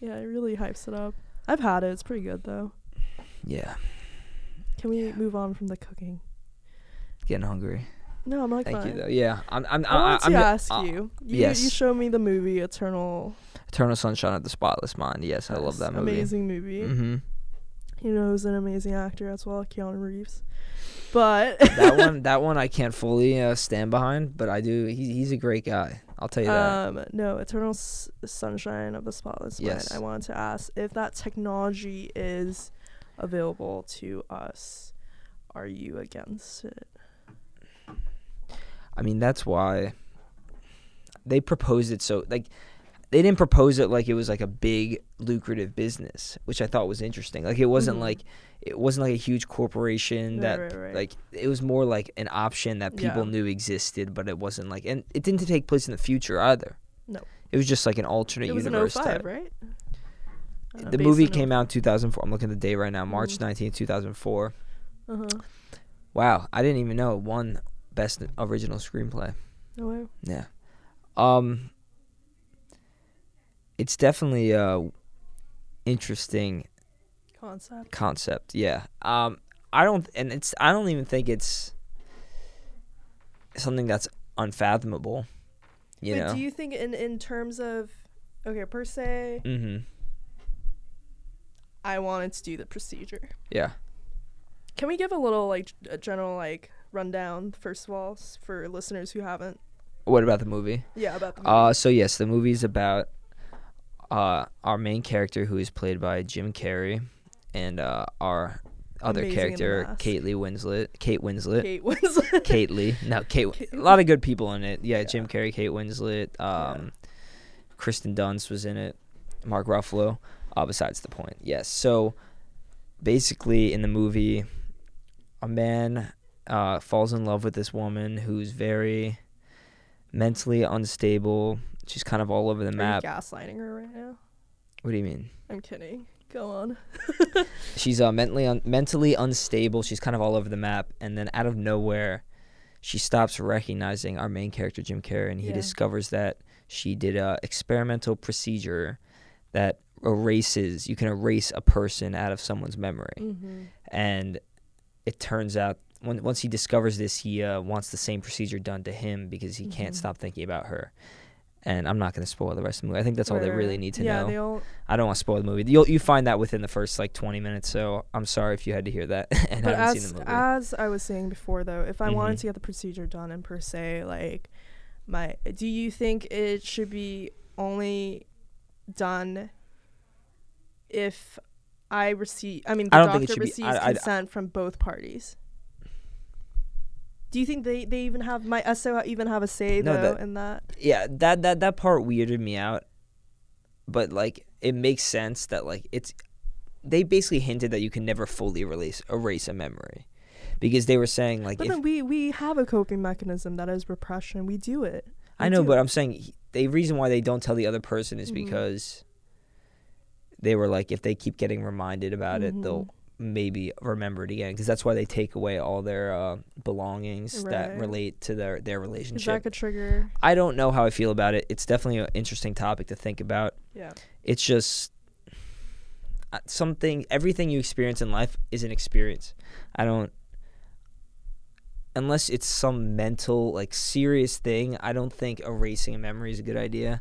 Yeah, it really hypes it up. I've had it. It's pretty good though. Yeah, Can we move on from the cooking? getting hungry. No, I'm like Thank fine. you though. Yeah, I'm. I'm. I wanted I'm, to I'm ask uh, you. You, yes. you showed me the movie Eternal. Eternal Sunshine of the Spotless Mind. Yes, I love that movie. Amazing movie. hmm You know, who's an amazing actor as well, Keanu Reeves. But that one, that *laughs* one, I can't fully uh, stand behind, but I do. He, he's a great guy. I'll tell you that. um, no, Eternal S- Sunshine of the Spotless Yes. Mind. I wanted to ask if that technology is available to us. Are you against it? I mean, that's why they proposed it so like they didn't propose it like it was like a big lucrative business, which I thought was interesting. Like it wasn't Mhm. like it wasn't like a huge corporation that right, right. like it was more like an option that people Yeah. knew existed, but it wasn't like and it didn't take place in the future either. No. It was just like an alternate it was universe 05, type. right? Uh, The movie came out in 2004. I'm looking at the date right now, March Mhm. 19th, 2004. Uh-huh. Wow, I didn't even know it won best original screenplay. No way. Yeah. Um it's definitely a interesting Concept. concept. Yeah. Um I don't and it's I don't even think it's something that's unfathomable. You but know. do you think in in terms of okay, per se, Mm-hmm. I wanted to do the procedure. Yeah. Can we give a little like a general like rundown first of all for listeners who haven't? What about the movie? Yeah, about the movie. Uh, so yes, the movie's about uh our main character who is played by Jim Carrey, and uh our other Amazing character Mask. Kate Lee Winslet, Kate Winslet, Kate Winslet. Kate Lee, no *laughs* Kate. Kate- A lot of good people in it. Yeah, Yeah. Jim Carrey, Kate Winslet, um, Kristen Dunst was in it, Mark Ruffalo. Uh, besides the point, yes. So basically, in the movie, a man uh, falls in love with this woman who's very mentally unstable. She's kind of all over the Are map. gaslighting her right now? What do you mean? I'm kidding. Go on. *laughs* She's uh, mentally un- mentally unstable. She's kind of all over the map, and then out of nowhere, she stops recognizing our main character Jim Carrey, and he Yeah. discovers that she did a experimental procedure that erases. You can erase a person out of someone's memory, Mm-hmm. and it turns out when, once he discovers this, he uh, wants the same procedure done to him because he can't Mhm. stop thinking about her. And I'm not going to spoil the rest of the movie. I think that's all they really need to yeah, know. they all. I don't want to spoil the movie. You'll you find that within the first like 20 minutes. So I'm sorry if you had to hear that *laughs* and But haven't as seen the movie. as I was saying before, though, if I wanted Mhm. to get the procedure done and per se, like, my, do you think it should be only done if I receive? I mean, the I don't think it doctor should be- receives I- I- consent from both parties. Do you think they, they even have my SO even have a say No, though that- in that? yeah, that that that part weirded me out. But like it makes sense that like it's they basically hinted that you can never fully release erase a memory. Because they were saying like But if then we we have a coping mechanism that is repression. We do it. I know, but I'm saying the reason why they don't tell the other person is Mhm. because they were like if they keep getting reminded about it, they'll Mhm. Maybe remember it again because that's why they take away all their uh, belongings that relate to their their relationship. that could trigger. I don't know how I feel about it. It's definitely an interesting topic to think about. Yeah. It's just uh, something. Everything you experience in life is an experience. I don't. Unless it's some mental, like serious thing, I don't think erasing a memory is a good idea.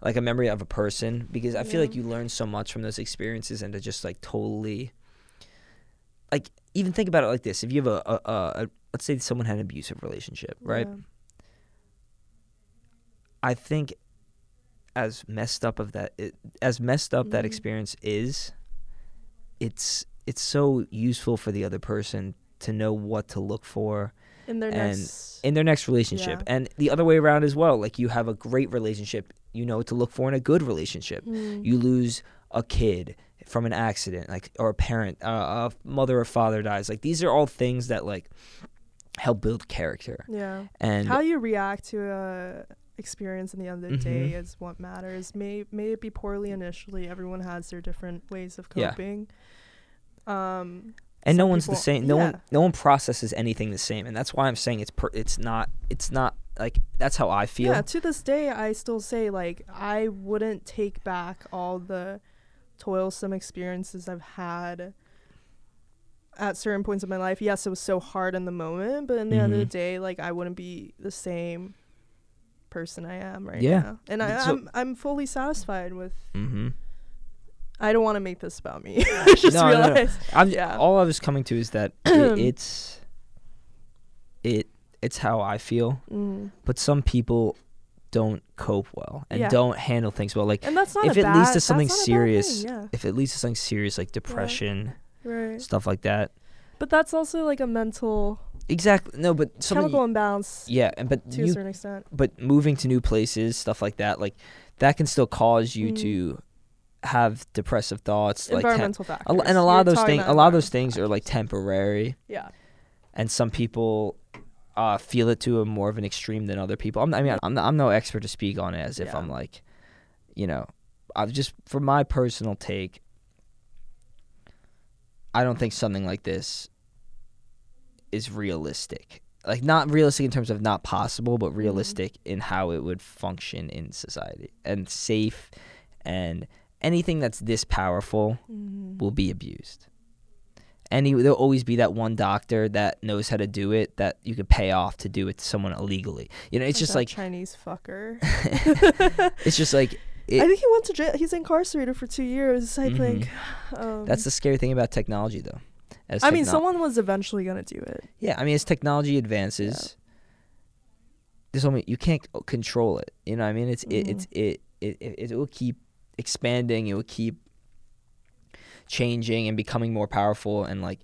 Like a memory of a person, because I feel like you learn so much from those experiences, and to just like totally, like even think about it like this: if you have a, a, a, a let's say someone had an abusive relationship, right? Yeah. I think as messed up of that it, as messed up that Mhm. experience is it's it's so useful for the other person to know what to look for In their and next. in their next relationship Yeah. and the other way around as well like you have a great relationship you know what to look for in a good relationship Mm. you lose a kid from an accident like or a parent uh, a mother or father dies like these are all things that like help build character yeah. and How you react to a experience in the end of the day Mhm. is what matters. May may it be poorly initially. Everyone has their different ways of Yeah. coping. Um. and no one's the same no yeah. one no one processes anything the same and that's why i'm saying it's per, it's not it's not like that's how i feel Yeah. To this day, I still say like I wouldn't take back all the toilsome experiences I've had at certain points of my life. Yes, it was so hard in the moment, but in the end of the day, like I wouldn't be the same person I am right Yeah. now. And I, So- I'm I'm fully satisfied with. mm-hmm. I don't want to make this about me. *laughs* I just No, no, no. i'm Yeah. all i was coming to is that *clears throat* it, it's it it's how i feel Mm. but some people don't cope well and Yeah. don't handle things well like And that's not if a it leads to something that's not a bad thing, serious Yeah. if it leads to something serious like depression Right. stuff like that But that's also like a mental exactly no but something chemical imbalance yeah and but to a you certain extent. but moving to new places, stuff like that, like that can still cause you Mm. to have depressive thoughts, like tem- environmental factors. a and a lot You're of those things, a lot of those things are like temporary, Yeah. and some people uh, feel it to a more of an extreme than other people. I'm, I mean, I'm, I'm no expert to speak on it as if Yeah. I'm like, you know, I've just for my personal take, I don't think something like this is realistic. Like not realistic in terms of not possible, but realistic in how it would function in society and safe and anything that's this powerful Mhm. will be abused. And he, there'll always be that one doctor that knows how to do it that you could pay off to do it to someone illegally. You know, it's just like Chinese fucker. *laughs* it's just like *laughs* it, I think he went to jail. He's incarcerated for two years. I Mhm. think. Um, That's the scary thing about technology, though. As I mean, someone was eventually gonna do it. Yeah, I mean, as technology advances, there's only you can't control it. You know, what I mean, it's it, it's it it, it it will keep expanding. It will keep changing and becoming more powerful. And like,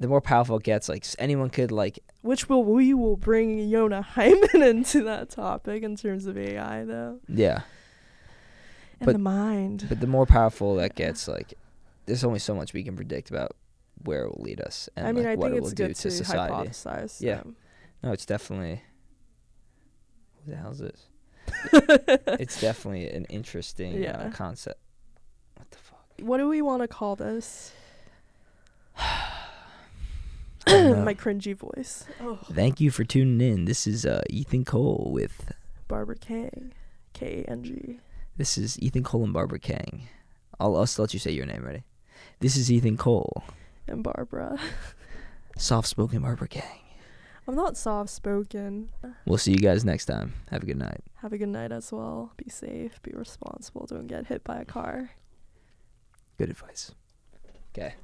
the more powerful it gets, like anyone could like Which will we will bring Yona Hyman *laughs* into that topic in terms of AI though, yeah. and But- the mind. But the more powerful that gets, like, there's only so much we can predict about where it will lead us and I mean, like, I what think it will it's do to to society. hypothesize. Yeah. um, No, it's definitely. What the hell is this? *laughs* it's definitely an interesting Yeah. uh, concept. What the fuck? what do we want to call this? *sighs* My cringy voice. Oh, Thank you for tuning in. This is uh, Ethan Cole with. Barbara Kang, K A N G. This is Ethan Cole and Barbara Kang. I'll, I'll still let you say your name. Ready? This is Ethan Cole, and Barbara. *laughs* soft spoken Barbara Kang. I'm not soft spoken. We'll see you guys next time. Have a good night. Have a good night as well. Be safe. Be responsible. Don't get hit by a car. Good advice. Okay.